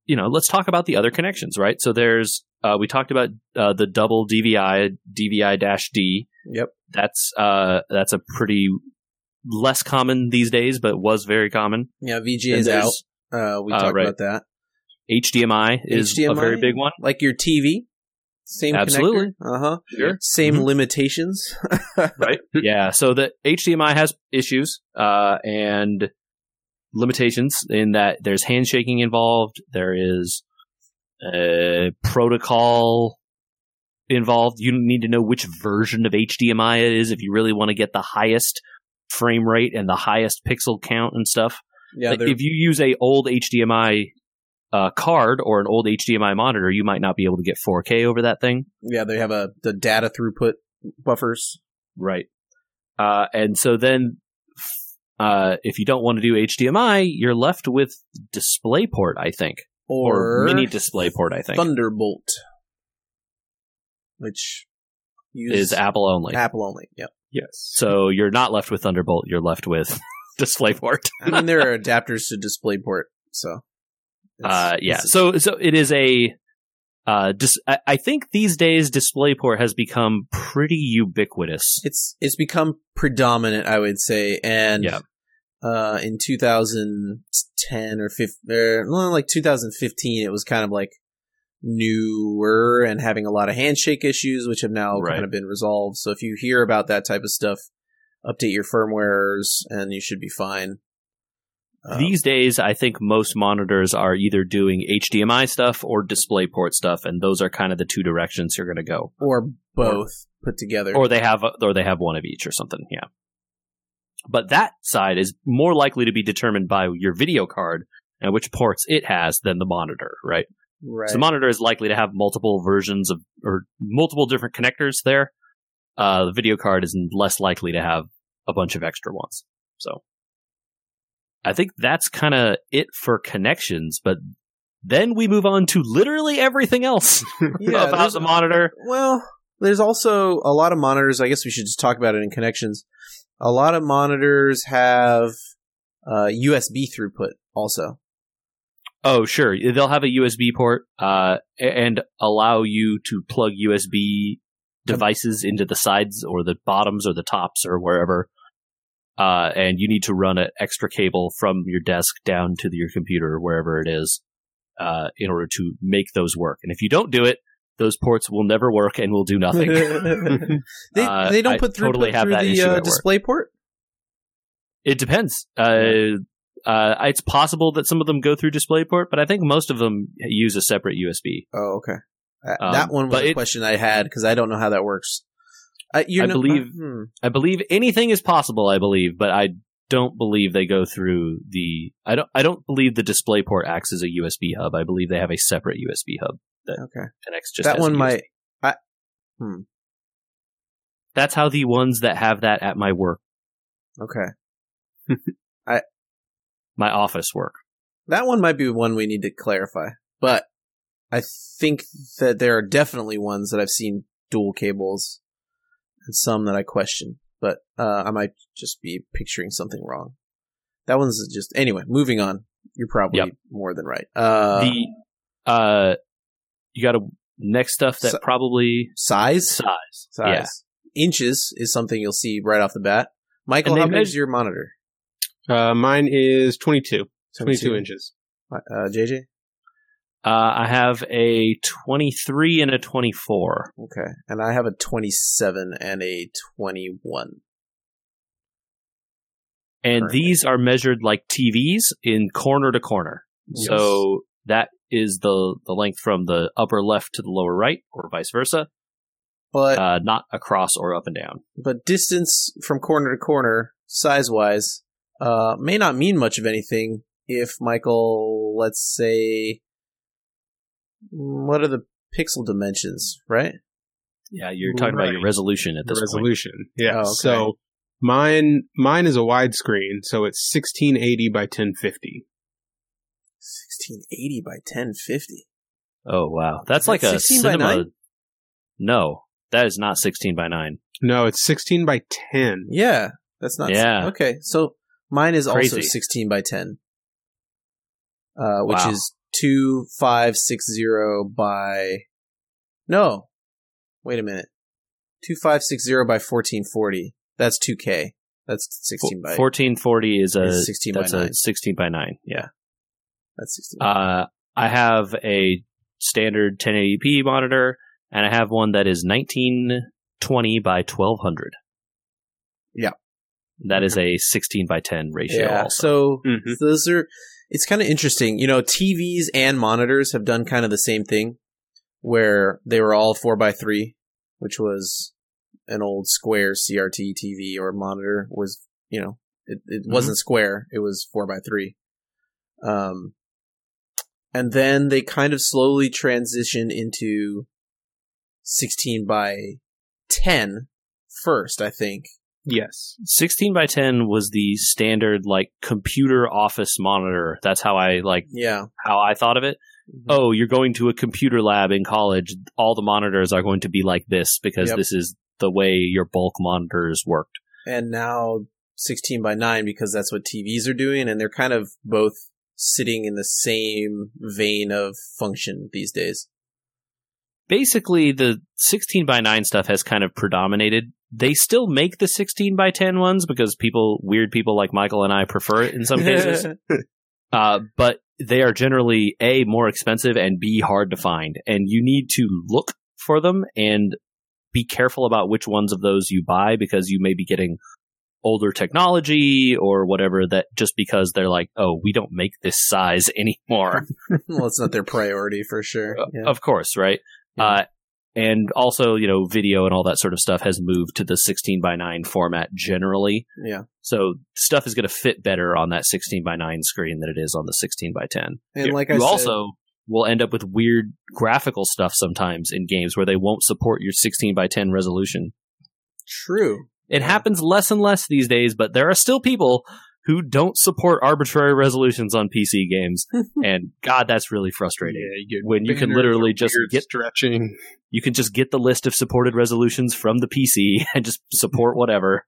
you know let's talk about the other connections right so there's uh we talked about uh the double dvi dvi dash d Yep. that's uh that's a pretty less common these days but was very common Yeah, VGA is out. Uh, we Uh, talked right. about that. hdmi is a HDMI? very big one Like your TV. Same Absolutely. Uh huh. Sure. Same Mhm. limitations. right? yeah. So the HDMI has issues uh, and limitations in that there's handshaking involved. There is a protocol involved. You need to know which version of HDMI it is if you really want to get the highest frame rate and the highest pixel count and stuff. Yeah, Like, if you use a old HDMI uh, card or an old HDMI monitor, you might not be able to get 4K over that thing. yeah, they have a the data throughput buffers. Right. Uh, and so then, uh, if you don't want to do HDMI, you're left with DisplayPort, I think, Or, or mini DisplayPort, I think, Thunderbolt, which is Apple only. Apple only. Yep. Yes. So you're not left with Thunderbolt. You're left with DisplayPort. I mean, there are adapters to DisplayPort, so. Uh, yeah. So so it is a. Uh, dis- I, I think these days DisplayPort has become pretty ubiquitous. it's it's become predominant, I would say, and Yeah. uh, in 2010 or 15, or, well, like 2015, it was kind of like newer and having a lot of handshake issues, which have now Right. kind of been resolved. So if you hear about that type of stuff, update your firmwares, and you should be fine. Um, These days, I think most monitors are either doing HDMI stuff or DisplayPort stuff, and those are kind of the two directions you're going to go. or both put together. Or they have, or they have one of each or something. Yeah. But that side is more likely to be determined by your video card and which ports it has than the monitor, right? right. So the monitor is likely to have multiple versions of or multiple different connectors there. Uh, the video card is less likely to have a bunch of extra ones. So I think that's kind of it for connections, but then we move on to literally everything else Yeah, about the monitor. Well, there's also a lot of monitors. I guess we should just talk about it in connections. A lot of monitors have uh, USB throughput also. Oh, sure. They'll have a USB port uh, and allow you to plug USB devices into the sides or the bottoms or the tops or wherever. Uh, and you need to run an extra cable from your desk down to your computer or wherever it is uh, in order to make those work. And if you don't do it, those ports will never work and will do nothing. they, Uh, they don't put throughput totally have through the uh, display port. it depends. Uh, uh, it's possible that some of them go through DisplayPort, but I think most of them use a separate USB. Oh, okay. Um, that one was a it- question I had because I don't know how that works. Uh, I believe- hmm. I believe anything is possible. I believe, but I don't believe they go through the. I don't. I don't believe the DisplayPort acts as a USB hub. I believe they have a separate USB hub okay. connects just that one might. I, hmm. That's how the ones that have that at my work, Okay. I. my office work. That one might be one we need to clarify, but I think that there are definitely ones that I've seen dual cables, and some that I question. But uh, I might just be picturing something wrong. That one's just anyway. Moving on. You're probably Yep. more than right. Uh, the uh, you got to next stuff that Si- probably size, size. size, inches is something you'll see right off the bat. Michael, how big is your monitor? Uh, mine is 22, 22 inches. Uh, JJ. Uh, I have a 23 and a 24. Okay, and I have a 27 and a 21. And these are measured like TVs in corner to corner. So that is the the length from the upper left to the lower right, or vice versa, But uh, not across or up and down. but distance from corner to corner, size wise, uh, may not mean much of anything if Michael, let's say, what are the pixel dimensions, right? Yeah, you're talking about your resolution at The this point. resolution. Yeah. Oh, okay. So mine mine is a widescreen, so it's 1680 by 1050. 1680 by 1050. Oh wow, that's Is like that a 16 cinema. 9? No, that is not 16 by nine. No, it's 16 by 10. Yeah, that's not. Yeah. Okay, so mine is also 16 by 10, uh, which Wow. is 2560 by. No. Wait a minute. 2560 by 1440. That's 2K. That's 16 by. 1440 is a is 16 by that's 9. 16 by nine. Yeah. That's 16. Uh, I have a standard 1080p monitor, and I have one that is 1920 by 1200. Yeah. That is a 16 by 10 ratio. yeah. also. So Mhm. those are. It's kind of interesting. You know, TVs and monitors have done kind of the same thing, where they were all four by three, which was an old square CRT TV or monitor. Was you know, it, it wasn't square; it was four by three. Um, and then they kind of slowly transitioned into sixteen by 10 first, I think. Yes. 16 by 10 was the standard like computer office monitor. That's how I like Yeah. how I thought of it. Mm-hmm. Oh, you're going to a computer lab in college. All the monitors are going to be like this because Yep. this is the way your bulk monitors worked. and now 16 by 9 because that's what TVs are doing and they're kind of both sitting in the same vein of function these days. Basically, the 16 by 9 stuff has kind of predominated. They still make the 16 by 10 ones because people, weird people like Michael and I prefer it in some cases. uh, but they are generally A, more expensive and B, hard to find. And you need to look for them and be careful about which ones of those you buy because you may be getting older technology or whatever that just because they're like, oh, we don't make this size anymore. well, it's not their priority for sure. Yeah. Of course, right? Yeah. Uh, and also, you know, video and all that sort of stuff has moved to the 16 by 9 format generally. yeah. So stuff is going to fit better on that 16 by 9 screen than it is on the 16 by 10. And like I you said, also will end up with weird graphical stuff sometimes in games where they won't support your 16 by 10 resolution. true. It Yeah. happens less and less these days, but there are still people who don't support arbitrary resolutions on PC games, and God, that's really frustrating. Yeah, you When you can literally just get stretching. you can just get the list of supported resolutions from the PC and just support whatever.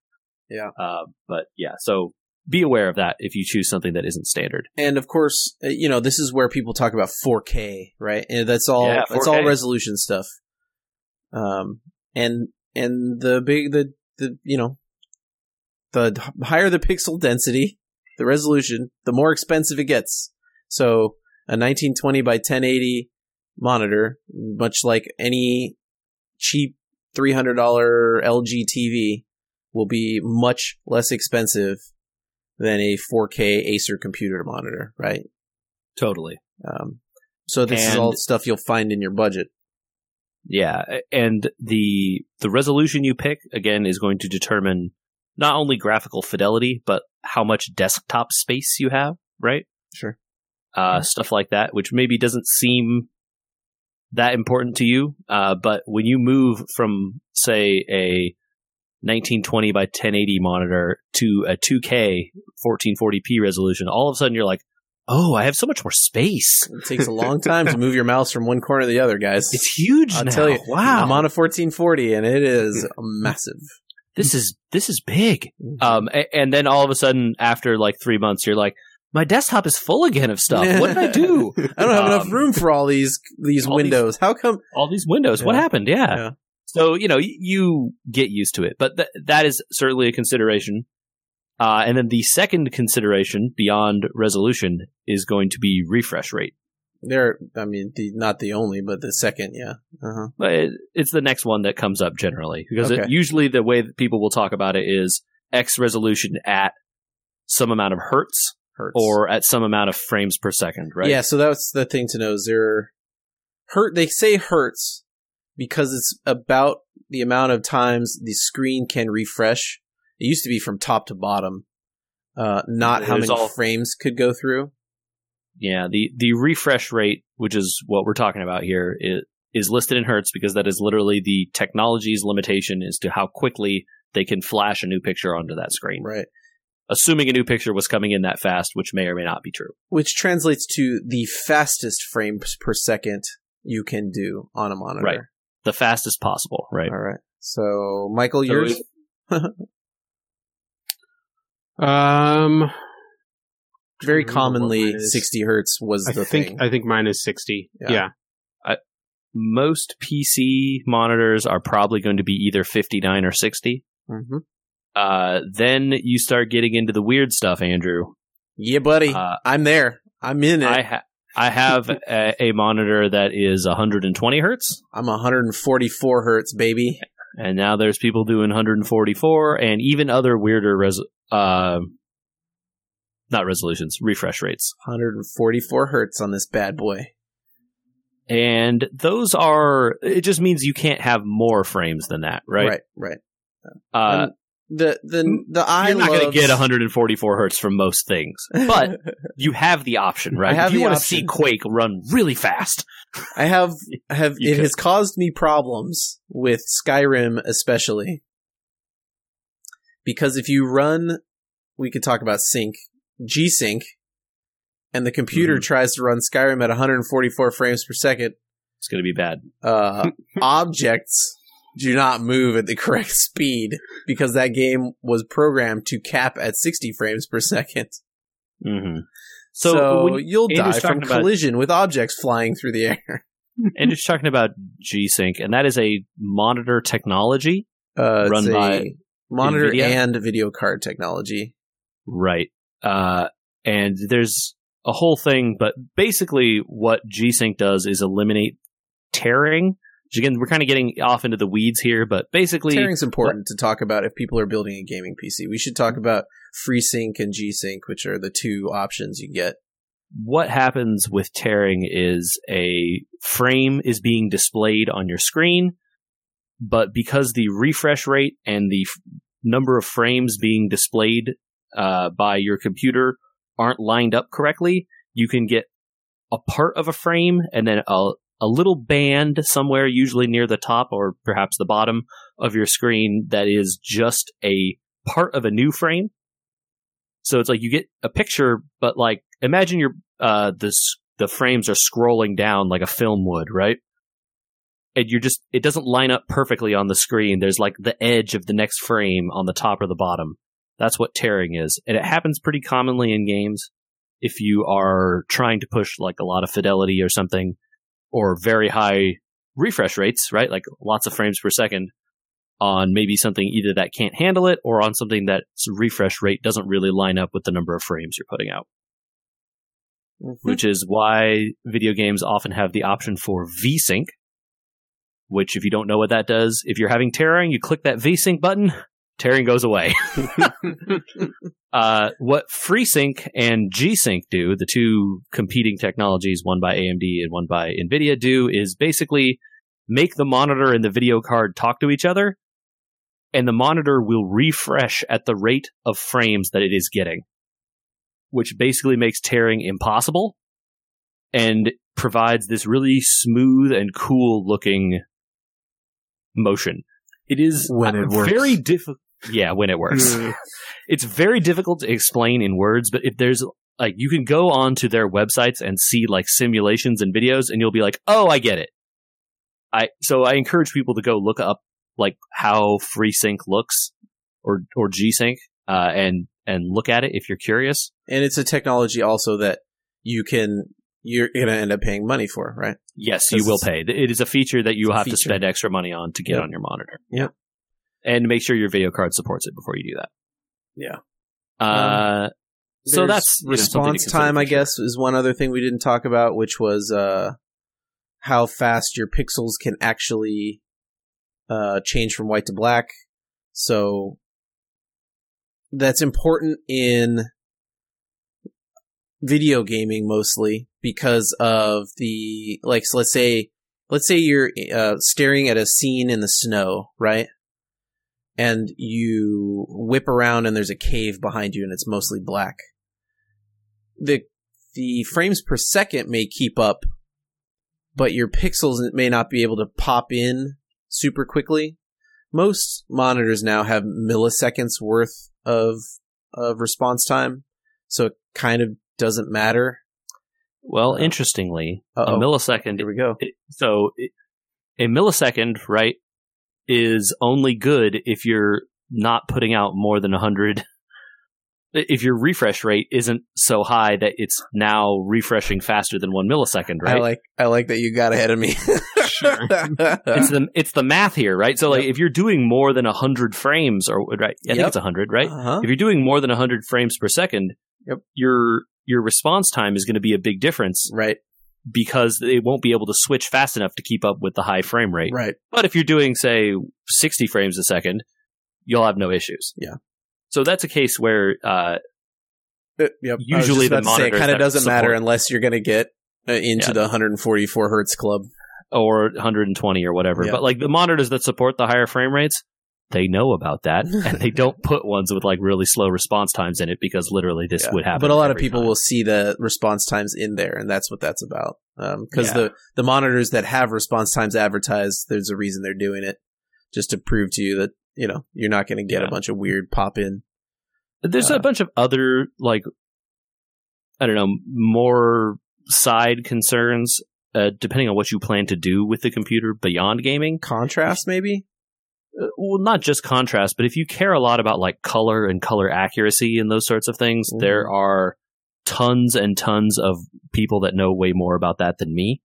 Yeah. Uh, but yeah, so be aware of that if you choose something that isn't standard. And of course, uh, you know, this is where people talk about 4K, right? And that's all Yeah, that's all resolution stuff. Um and and the big the the you know the higher the pixel density, the resolution, the more expensive it gets. So, a 1920 by 1080 monitor, much like any cheap $300 LG TV, will be much less expensive than a 4K Acer computer monitor, right? Totally. Um, so this is all stuff you'll find in your budget. Yeah, and the the resolution you pick again is going to determine not only graphical fidelity but how much desktop space you have, right? Sure. Uh, Stuff like that, which maybe doesn't seem that important to you, uh, but when you move from say a 1920 by 1080 monitor to a 2K 1440p resolution, all of a sudden you're like, oh, I have so much more space. It takes a long time to move your mouse from one corner to the other, guys. It's huge I'll now. tell you. wow, I'm on a 1440 and it is massive. This is this is big. Um, a- and then all of a sudden, after like three months, you're like, my desktop is full again of stuff. What did I do? I don't have enough Um, room for all these these all these- windows. How come? All these windows. What happened? Yeah. Yeah. So you know, y- you get used to it, but th- that is certainly a consideration. Uh, and then the second consideration beyond resolution is going to be refresh rate. They're, I mean, the, not the only, but the second, yeah. Uh-huh. But it, it's the next one that comes up generally because Okay. it, usually the way that people will talk about it is X resolution at some amount of hertz Hertz. or at some amount of frames per second, right? Yeah, so that's the thing to know. Is there hurt? They say hertz because it's about the amount of times the screen can refresh. It used to be from top to bottom, uh, not how many all- frames could go through. Yeah, the the refresh rate, which is what we're talking about here, is, is listed in hertz because that is literally the technology's limitation as to how quickly they can flash a new picture onto that screen. Right. Assuming a new picture was coming in that fast, which may or may not be true. Which translates to the fastest frames per second you can do on a monitor. Right. The fastest possible, right? All right. So, Michael, So yours? Um, Very I don't know what commonly, 60 hertz was I the think thing. I think mine is sixty. Yeah. Yeah. Most PC monitors are probably going to be either 59 or 60. hmm Uh, then you start getting into the weird stuff, Andrew. Yeah, buddy. Uh, I'm there. I'm in it. I ha- I have a, a monitor that is 120 hertz, I'm 144 hertz, baby. and now there's people doing 144, and even other weirder res uh, not resolutions, refresh rates, 144 hertz on this bad boy. and those are. It just means you can't have more frames than that, right? Right, right. Uh, the the the eye you're not going to get 144 hertz from most things, but you have the option, right? I have if you want to see. Quake run really fast, I have have it could. has caused me problems with Skyrim especially. Because if you run we could talk about sync, G Sync, and the computer Mm-hmm. tries to run Skyrim at 144 frames per second, it's going to be bad. uh, objects do not move at the correct speed because that game was programmed to cap at 60 frames per second. hmm So, So, you'll Andrew's die from talking about- collision with objects flying through the air. and just talking about G Sync, and that is a monitor technology, Uh, it's Run a by monitor NVIDIA? and video card technology. right? Uh, and there's a whole thing, but basically, what G Sync does is eliminate tearing Which Again, we're kind of getting off into the weeds here, but basically, Tearing's important to talk about if people are building a gaming PC. We should talk about FreeSync and G-Sync, which are the two options you get. what happens with tearing is a frame is being displayed on your screen, but because the refresh rate and the f- number of frames being displayed uh, by your computer aren't lined up correctly, you can get a part of a frame and then a, a little band somewhere, usually near the top or perhaps the bottom of your screen, that is just a part of a new frame. So it's like you get a picture, but like imagine your uh the s- the frames are scrolling down like a film would, right? And you're just it doesn't line up perfectly on the screen. There's like the edge of the next frame on the top or the bottom. That's what tearing is, and it happens pretty commonly in games. If you are trying to push like a lot of fidelity or something, or very high refresh rates, right? Like lots of frames per second on maybe something either that can't handle it or on something that's refresh rate doesn't really line up with the number of frames you're putting out mm-hmm. which is why video games often have the option for VSync, which if you don't know what that does, if you're having tearing, you click that VSync button, tearing goes away. uh, what FreeSync and G-Sync do, the two competing technologies, one by AMD and one by NVIDIA do, is basically make the monitor and the video card talk to each other, and the monitor will refresh at the rate of frames that it is getting which basically makes tearing impossible and provides this really smooth and cool looking motion. It is When it works. very difficult. Yeah, when it works. Mm. it's very difficult to explain in words, but if there's like you can go onto their websites and see like simulations and videos and you'll be like, "Oh, I get it." I so I encourage people to go look up like how FreeSync looks or or G-Sync uh, and and look at it if you're curious. and it's a technology also that you can you're gonna end up paying money for, right? Yes, you will pay. It is a feature that you have to spend extra money on to get Yep. on your monitor. Yep. And make sure your video card supports it before you do that. Yeah. Uh, so that's you know, response time. I guess is one other thing we didn't talk about, which was uh, how fast your pixels can actually uh, change from white to black. So that's important in video gaming mostly because of the like. So let's say let's say you're uh, staring at a scene in the snow, right? And you whip around and there's a cave behind you and it's mostly black. The the frames per second may keep up, but your pixels may not be able to pop in super quickly. Most monitors now have milliseconds worth of of response time, so it kind of doesn't matter. Well, Uh, interestingly, Uh-oh. a millisecond. Here we go. it- so it- a millisecond, right, is only good if you're not putting out more than 100. If your refresh rate isn't so high that it's now refreshing faster than one millisecond, right? I like I like that you got ahead of me. Sure. it's the it's the math here, right? So like Yep. if you're doing more than 100 frames or right, I think Yep. it's 100, right? Uh-huh. If you're doing more than 100 frames per second, Yep. your your response time is going to be a big difference Right, because it won't be able to switch fast enough to keep up with the high frame rate. right. But if you're doing say 60 frames a second, you'll have no issues. Yeah. So that's a case where uh, Uh, yep. Usually the about to say, it kind of doesn't matter unless you're going to get uh, into Yeah. the 144 hertz club. or 120 or whatever. Yeah. But like the monitors that support the higher frame rates, they know about that and they don't put ones with like really slow response times in it because literally this Yeah. would happen. But a lot of people time. will see the response times in there, and that's what that's about. Because Yeah. the the monitors that have response times advertised, there's a reason they're doing it, just to prove to you that you know you're not going to get Yeah. a bunch of weird pop in. There's uh, a bunch of other like I don't know more side concerns uh, depending on what you plan to do with the computer beyond gaming. Contrast, maybe. Uh, well, not just contrast, but if you care a lot about like color and color accuracy and those sorts of things, Mhm. there are tons and tons of people that know way more about that than me.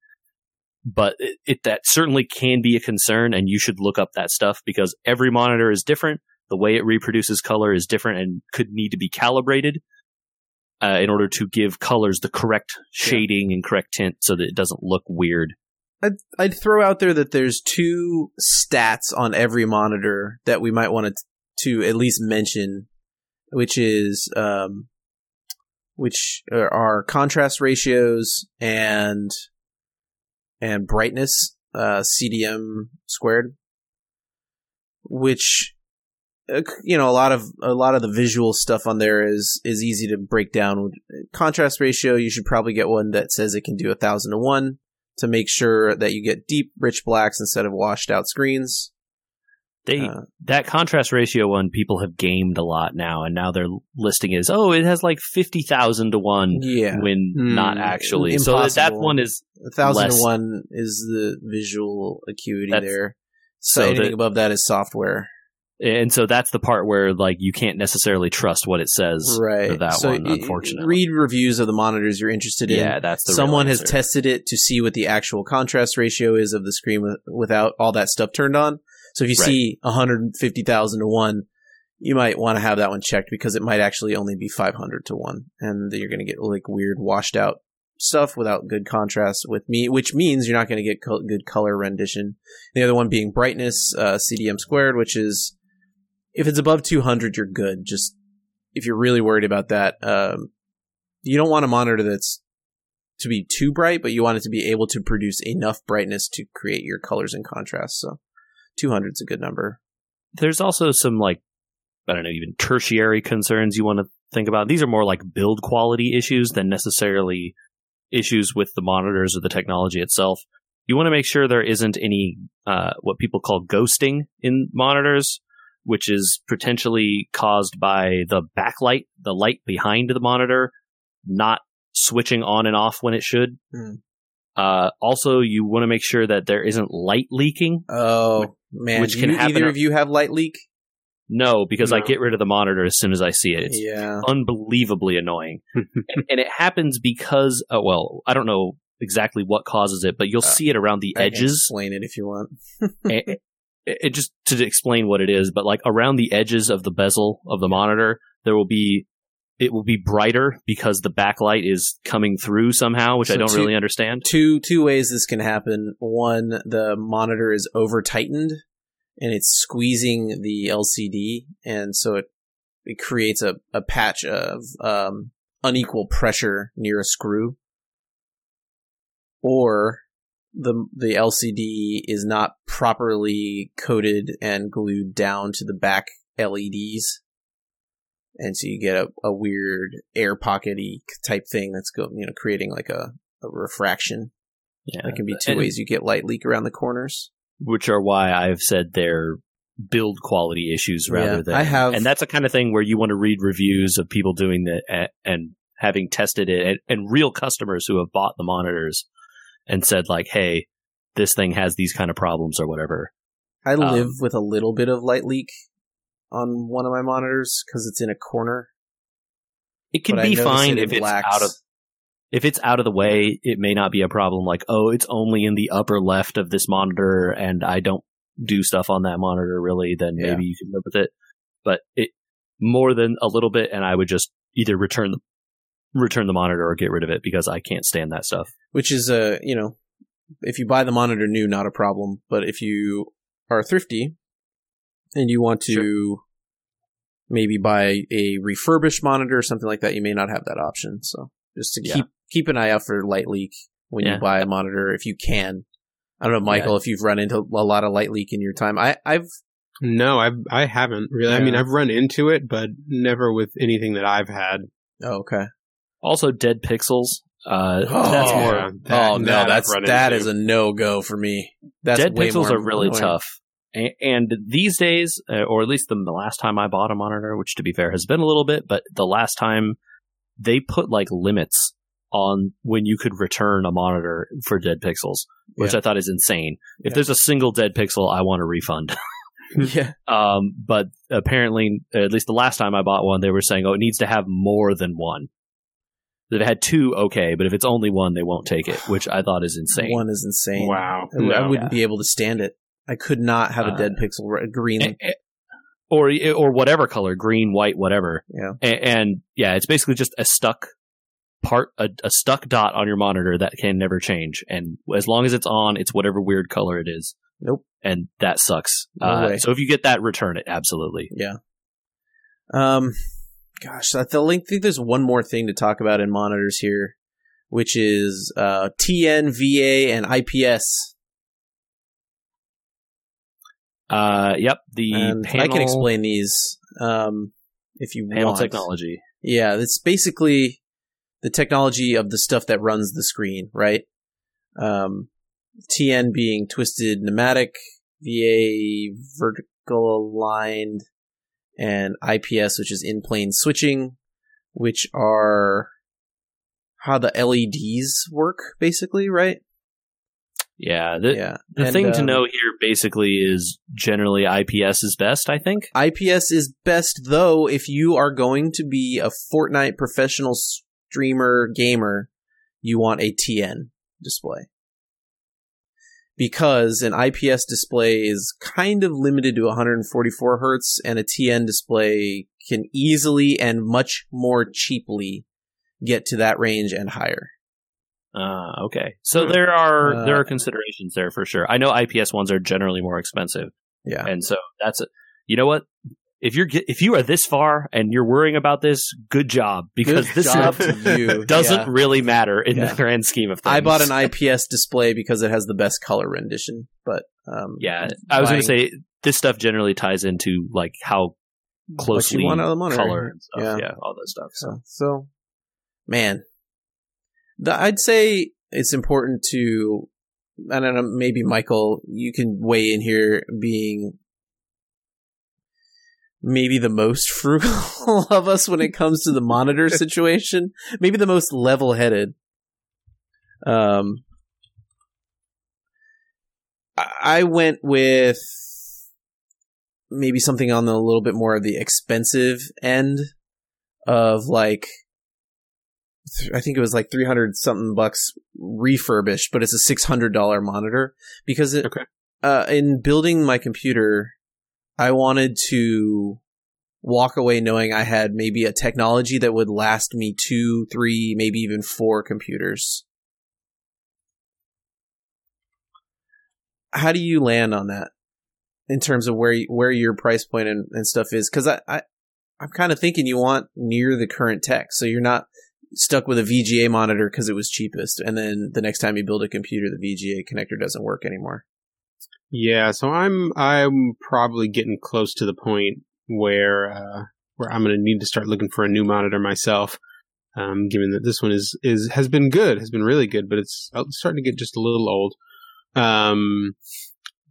But it, it that certainly can be a concern, and you should look up that stuff because every monitor is different. The way it reproduces color is different and could need to be calibrated uh, in order to give colors the correct shading and correct tint so that it doesn't look weird. I'd, I'd throw out there that there's two stats on every monitor that we might want to to at least mention, which is um, which are, contrast ratios and and brightness, uh, CDM squared, which uh, you know a lot of a lot of the visual stuff on there is is easy to break down. Contrast ratio, you should probably get one that says it can do a thousand to one to make sure that you get deep, rich blacks instead of washed out screens. They Uh, that contrast ratio one people have gamed a lot now, and now their listing is oh it has like fifty thousand to one Yeah, when Hmm. not actually. So that, one is a thousand to one is the visual acuity That's- there. So, so anything that- above that is software, and so that's the part where like you can't necessarily trust what it says. right? for that so one, unfortunately. read reviews of the monitors you're interested in. Yeah, that's the Someone has tested it to see what the actual contrast ratio is of the screen without all that stuff turned on. So if you Right. see 150,000 to 1, you might want to have that one checked because it might actually only be 500 to 1 and then you're going to get like weird washed out stuff without good contrast with me which means you're not going to get co- good color rendition. The other one being brightness uh, CDM squared which is if it's above 200 you're good. Just if you're really worried about that um, you don't want a monitor that's to be too bright, but you want it to be able to produce enough brightness to create your colors and contrast. So 200 is a good number. There's also some like I don't know even tertiary concerns you want to think about. These are more like build quality issues than necessarily issues with the monitors or the technology itself. You want to make sure there isn't any uh, what people call ghosting in monitors, which is potentially caused by the backlight, the light behind the monitor, not switching on and off when it should. Hmm. Uh, also, you want to make sure that there isn't light leaking. Oh man, which can you, happen either a- of you have light leak? No, because I get rid of the monitor as soon as I see it. It's yeah. unbelievably annoying. and, and it happens because, uh, well, I don't know exactly what causes it, but you'll Uh, see it around the I can edges. explain it if you want. it, it, just to explain what it is, but like around the edges of the bezel of the monitor, there will be it will be brighter because the backlight is coming through somehow, which I don't two- really understand. Two two ways this can happen. One, the monitor is over tightened and it's squeezing the LCD, and so it it creates a, a patch of um, unequal pressure near a screw. Or the the LCD is not properly coated and glued down to the back LEDs, and so you get a, a weird air pockety type thing that's go you know creating like a, a refraction. Yeah, That can be two ways you get light leak around the corners. which are why I've said they're build quality issues rather Yeah, than I have- and that's the kind of thing where you want to read reviews of people doing that and, and having tested it and, and real customers who have bought the monitors and said like hey this thing has these kind of problems or whatever I Um, live with a little bit of light leak on one of my monitors because it's in a corner. it can but be fine it if it's out of if it's out of the way it may not be a problem like oh it's only in the upper left of this monitor and i don't do stuff on that monitor really then Yeah. maybe you can live with it but it more than a little bit and i would just either return the return the monitor or get rid of it because i can't stand that stuff. Which is a you know if you buy the monitor new not a problem. But if you are thrifty and you want to maybe buy a refurbished monitor or something like that you may not have that option. So just to Yeah. keep keep an eye out for light leak when Yeah. you buy a monitor if you can. I don't know michael if you've run into a lot of light leak in your time. I i've No, I I haven't really. I mean, I've run into it, but never with anything that I've had. oh, okay also dead pixels uh Oh, that's yeah. That- oh no that that's that is a no go for me that's dead way pixels more are really annoying. tough and, and these days uh, or at least the, the last time i bought a monitor which to be fair has been a little bit but the last time they put like limits on when you could return a monitor for dead pixels which Yeah. i thought is insane if Yeah. there's a single dead pixel i want a refund yeah um, but apparently at least the last time i bought one they were saying oh it needs to have more than one if it had two okay but if it's only one they won't take it which i thought is insane one is insane Wow. I, I wouldn't be able to stand it. I could not have a Uh, dead pixel re- green. Eh, eh, or or whatever color, green, white, whatever. Yeah. And, and yeah, it's basically just a stuck part a, a stuck dot on your monitor that can never change, and as long as it's on, it's whatever weird color it is. Nope. And that sucks. No uh, way. so if you get that, return it absolutely. Yeah. Um, gosh, I think there's one more thing to talk about in monitors here, which is uh, TN, VA, and IPS. Uh, yep. The And panel, I can explain these um, if you panel want. technology. Yeah, it's basically the technology of the stuff that runs the screen, right? Um, TN being twisted pneumatic, VA vertical aligned, and IPS, which is in plane switching, which are how the LEDs work, basically, right? Yeah. The, yeah. the And, thing to um, know here basically is generally IPS is best. I think. IPS is best though if you are going to be a Fortnite professional streamer gamer, you want a TN display. Because an IPS display is kind of limited to 144 hertz and a TN display can easily and much more cheaply get to that range and higher. Uh, okay. So Hmm. there are Uh, there are considerations there for sure. I know IPS ones are generally more expensive, Yeah. and so that's a, you know what. If you're if you are this far and you're worrying about this, good job because Good this job stuff doesn't Yeah. really matter in Yeah. the grand scheme of things. I bought an IPS display because it has the best color rendition, but um, Yeah, I was going to say this stuff generally ties into like how closely you want out of the monitor. color and stuff. Yeah. Yeah. all that stuff. So So, so man, the, I'd say it's important to. I don't know. Maybe Michael, you can weigh in here, being maybe the most frugal of us when it comes to the monitor situation. Maybe the most level-headed. Um, I I went with maybe something on the a little bit more of the expensive end of like I think it was like 300 something bucks refurbished, but it's a $600 monitor because it, Okay. uh, in building my computer, I wanted to walk away knowing I had maybe a technology that would last me two, three, maybe even four computers. How do you land on that in terms of where where your price point and, and stuff is? Because I, I I'm kind of thinking you want near the current tech, so you're not stuck with a VGA monitor because it was cheapest, and then the next time you build a computer, the VGA connector doesn't work anymore. Yeah, so I'm I'm probably getting close to the point where uh, where I'm going to need to start looking for a new monitor myself. Um, given that this one is is has been good, has been really good, but it's uh, starting to get just a little old. Um,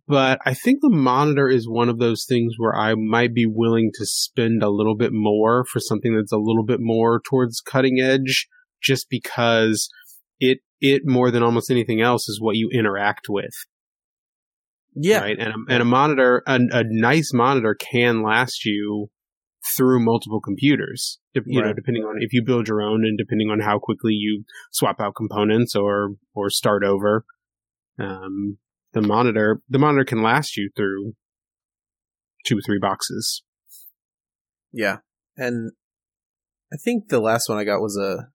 but I think the monitor is one of those things where I might be willing to spend a little bit more for something that's a little bit more towards cutting edge, just because it it more than almost anything else is what you interact with Yeah, right? And a, and a monitor, a, a nice monitor can last you through multiple computers. You know, depending on if you build your own and depending on how quickly you swap out components or or start over. Um, the monitor, the monitor can last you through two, three boxes. Yeah, and I think the last one I got was a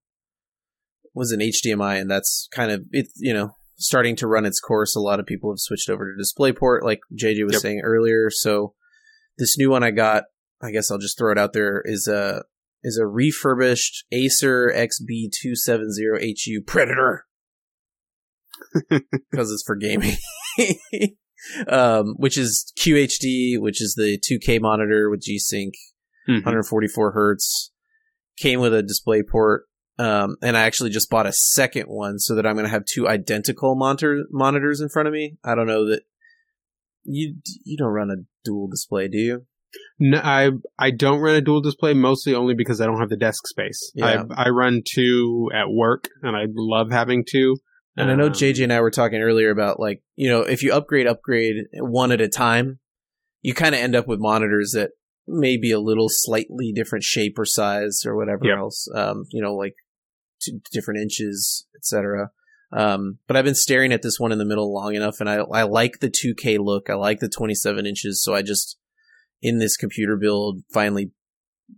was an HDMI, and that's kind of it. You know, starting to run its course. A lot of people have switched over to DisplayPort, like JJ was Yep. saying earlier. So this new one I got, I guess I'll just throw it out there, is a is a refurbished Acer XB270HU Predator because it's for gaming. um, which is QHD, which is the 2K monitor with G-Sync, Mhm. 144 hertz. Came with a display port. Um, and I actually just bought a second one so that I'm going to have two identical monitor monitors in front of me. I don't know that you you don't run a dual display, do you? No, I I don't run a dual display mostly only because I don't have the desk space. Yeah. I I run two at work and I love having two. And I know Um, JJ and I were talking earlier about like, you know, if you upgrade, upgrade one at a time, you kind of end up with monitors that may be a little slightly different shape or size or whatever Yep. else. Um, you know, like different inches, etc. Um, but I've been staring at this one in the middle long enough, and I I like the 2K look. I like the 27 inches, so I just in this computer build finally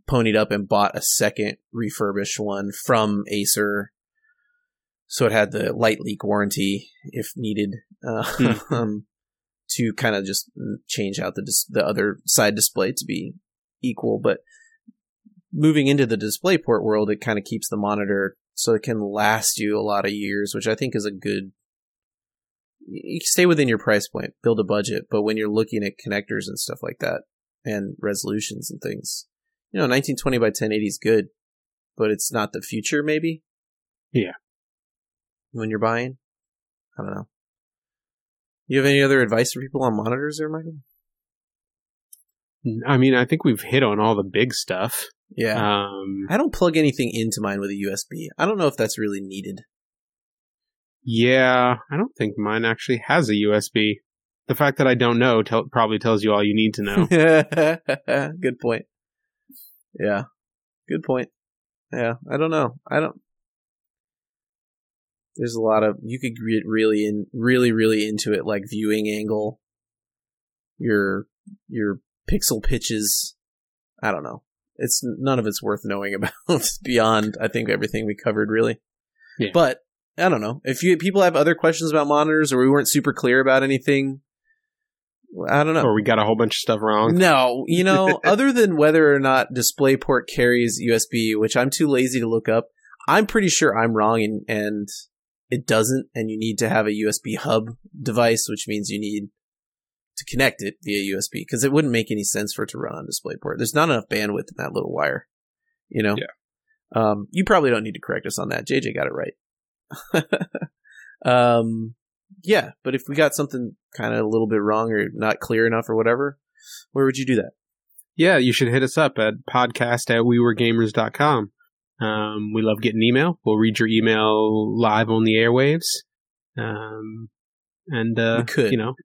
ponied up and bought a second refurbished one from Acer. So it had the light leak warranty if needed, uh, Hmm. um, to kind of just change out the dis- the other side display to be equal. But moving into the DisplayPort world, it kind of keeps the monitor so it can last you a lot of years, which I think is a good. You stay within your price point, build a budget, but when you're looking at connectors and stuff like that and resolutions and things, you know, 1920 by 1080 is good, but it's not the future, maybe. Yeah. When you're buying, I don't know. You have any other advice for people on monitors, there, Michael? I mean, I think we've hit on all the big stuff. Yeah. Um, I don't plug anything into mine with a USB. I don't know if that's really needed. yeah, I don't think mine actually has a USB. The fact that I don't know tell probably tells you all you need to know. Good point. Yeah. Good point. Yeah, I don't know. I don't. There's a lot of you could get really in, really, really into it, like viewing angle, your your pixel pitches. I don't know. It's none of it's worth knowing about beyond. I think everything we covered really. Yeah. But I don't know if you people have other questions about monitors or we weren't super clear about anything. I don't know. or we got a whole bunch of stuff wrong. No, you know, other than whether or not DisplayPort carries USB, which I'm too lazy to look up, I'm pretty sure I'm wrong and, and it doesn't, and you need to have a USB hub device, which means you need to connect it via USB, because it wouldn't make any sense for it to run on DisplayPort. There's not enough bandwidth in that little wire, you know? Yeah. Um, you probably don't need to correct us on that. JJ got it right. um, yeah, but if we got something kind of a little bit wrong or not clear enough or whatever, where would you do that? Yeah, you should hit us up at podcast at wewergamers.com. Um, we love getting email. We'll read your email live on the airwaves. Um, and, uh, We could. you know,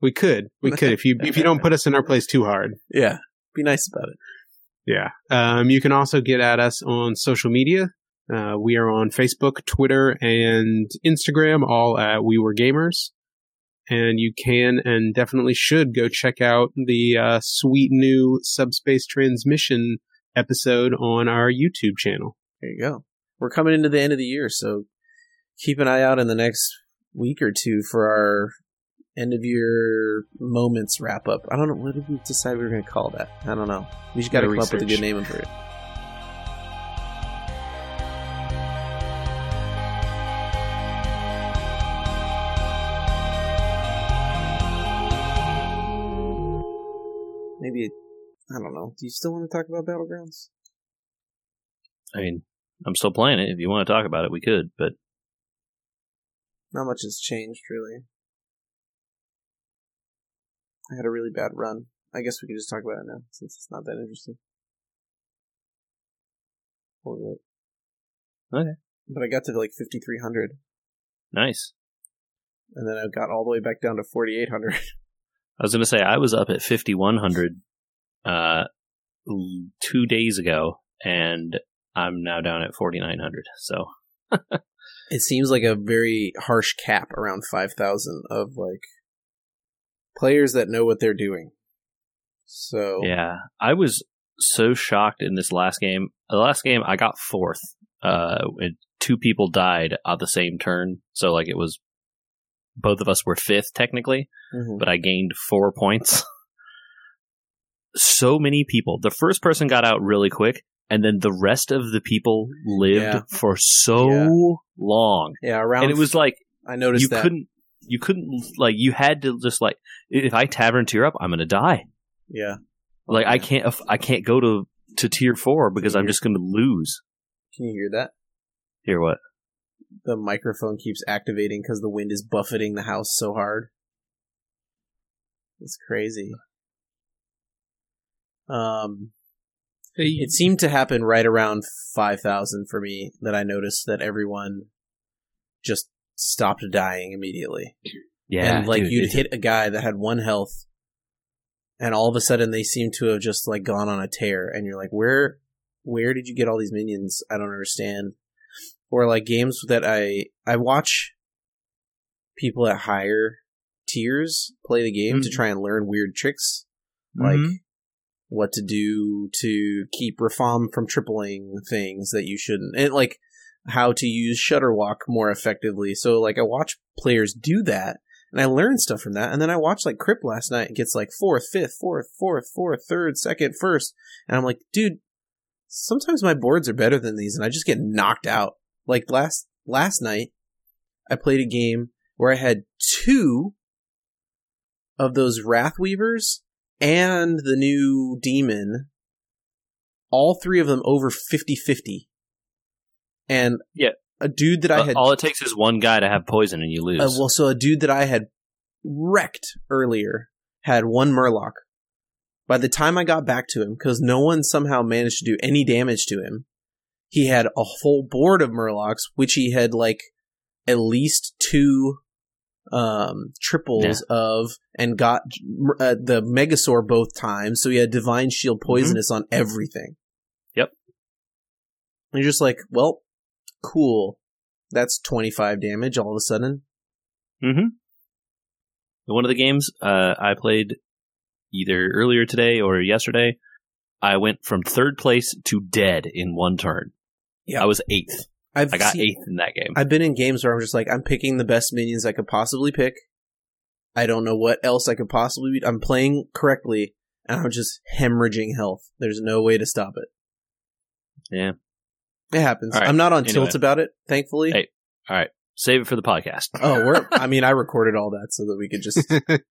we could, we could if you, if you don't put us in our place too hard. Yeah, be nice about it. Yeah. Um, you can also get at us on social media. Uh, we are on Facebook, Twitter, and Instagram, all at We Were Gamers. And you can and definitely should go check out the uh, sweet new Subspace Transmission episode on our YouTube channel. There you go. We're coming into the end of the year, so keep an eye out in the next week or two for our end of year moments wrap up. I don't know what did we decide we were going to call that. I don't know. We just got to come up with a good name for it. Maybe I don't know. Do you still want to talk about battlegrounds? I mean, I'm still playing it. If you want to talk about it, we could. But Not much has changed, really. I had a really bad run. I guess we could just talk about it now, since it's not that interesting. Or? Okay. But I got to like 5,300, nice. and then I got all the way back down to 4,800. I was going to say I was up at 5100 uh, two days ago, and I'm now down at 4900. So it seems like a very harsh cap around 5,000 of like players that know what they're doing. So, yeah, I was so shocked in this last game. The last game I got fourth. Uh, and two people died on the same turn, so like it was both of us were fifth technically. Mhm. but I gained four points. so many people. The first person got out really quick, and then the rest of the people lived Yeah. for so Yeah. long. yeah, around. and it was like I noticed you that. couldn't, you couldn't like you had to just like if I tavern tier up, I'm gonna die. Yeah. Like I can't, I can't go to to tier four because I'm just gonna lose. Can you hear that? Hear what? the microphone keeps activating because the wind is buffeting the house so hard. It's crazy. Um, it seemed to happen right around five thousand for me that I noticed that everyone just stopped dying immediately, Yeah, and like dude, you'd hit a guy that had one health, and all of a sudden they seem to have just like gone on a tear, and you're like, where, where did you get all these minions? I don't understand. Or like games that I I watch people at higher tiers play the game to Mhm. try and learn weird tricks. Like Mhm. what to do to keep Rafaam from tripling things that you shouldn't, and like how to use Shudderwock more effectively. So like I watch players do that, and I learn stuff from that. And then I watched like Kripp last night. It gets like fourth, fifth, fourth, fourth, fourth, third, second, first, and I'm like, dude, sometimes my boards are better than these, and I just get knocked out. Like last last night, I played a game where I had two of those Wrathweavers and the new demon, all three of them over 50-50. And Yeah. a dude that I Uh, had all it takes is one guy to have poison and you lose. uh, well, so a dude that I had wrecked earlier had one Murloc. By the time I got back to him, because no one somehow managed to do any damage to him, he had a whole board of Murlocs, which he had like at least two um triples of, and got uh, the Megasaur both times. So he had Divine Shield Poisonous on everything. Yep. And you're just like, well, cool. That's 25 damage all of a sudden. Mm-hmm. One of the games uh, I played either earlier today or yesterday, I went from third place to dead in one turn. Yeah. I was eighth. I've I got seen- eighth in that game. I've been in games where I'm just like, I'm picking the best minions I could possibly pick. I don't know what else I could possibly be. I'm playing correctly, and I'm just hemorrhaging health. There's no way to stop it. yeah. It happens. All right. I'm not on Anyway. tilt about it, thankfully. Hey. All right. Save it for the podcast. Oh, we're. I mean, I recorded all that so that we could just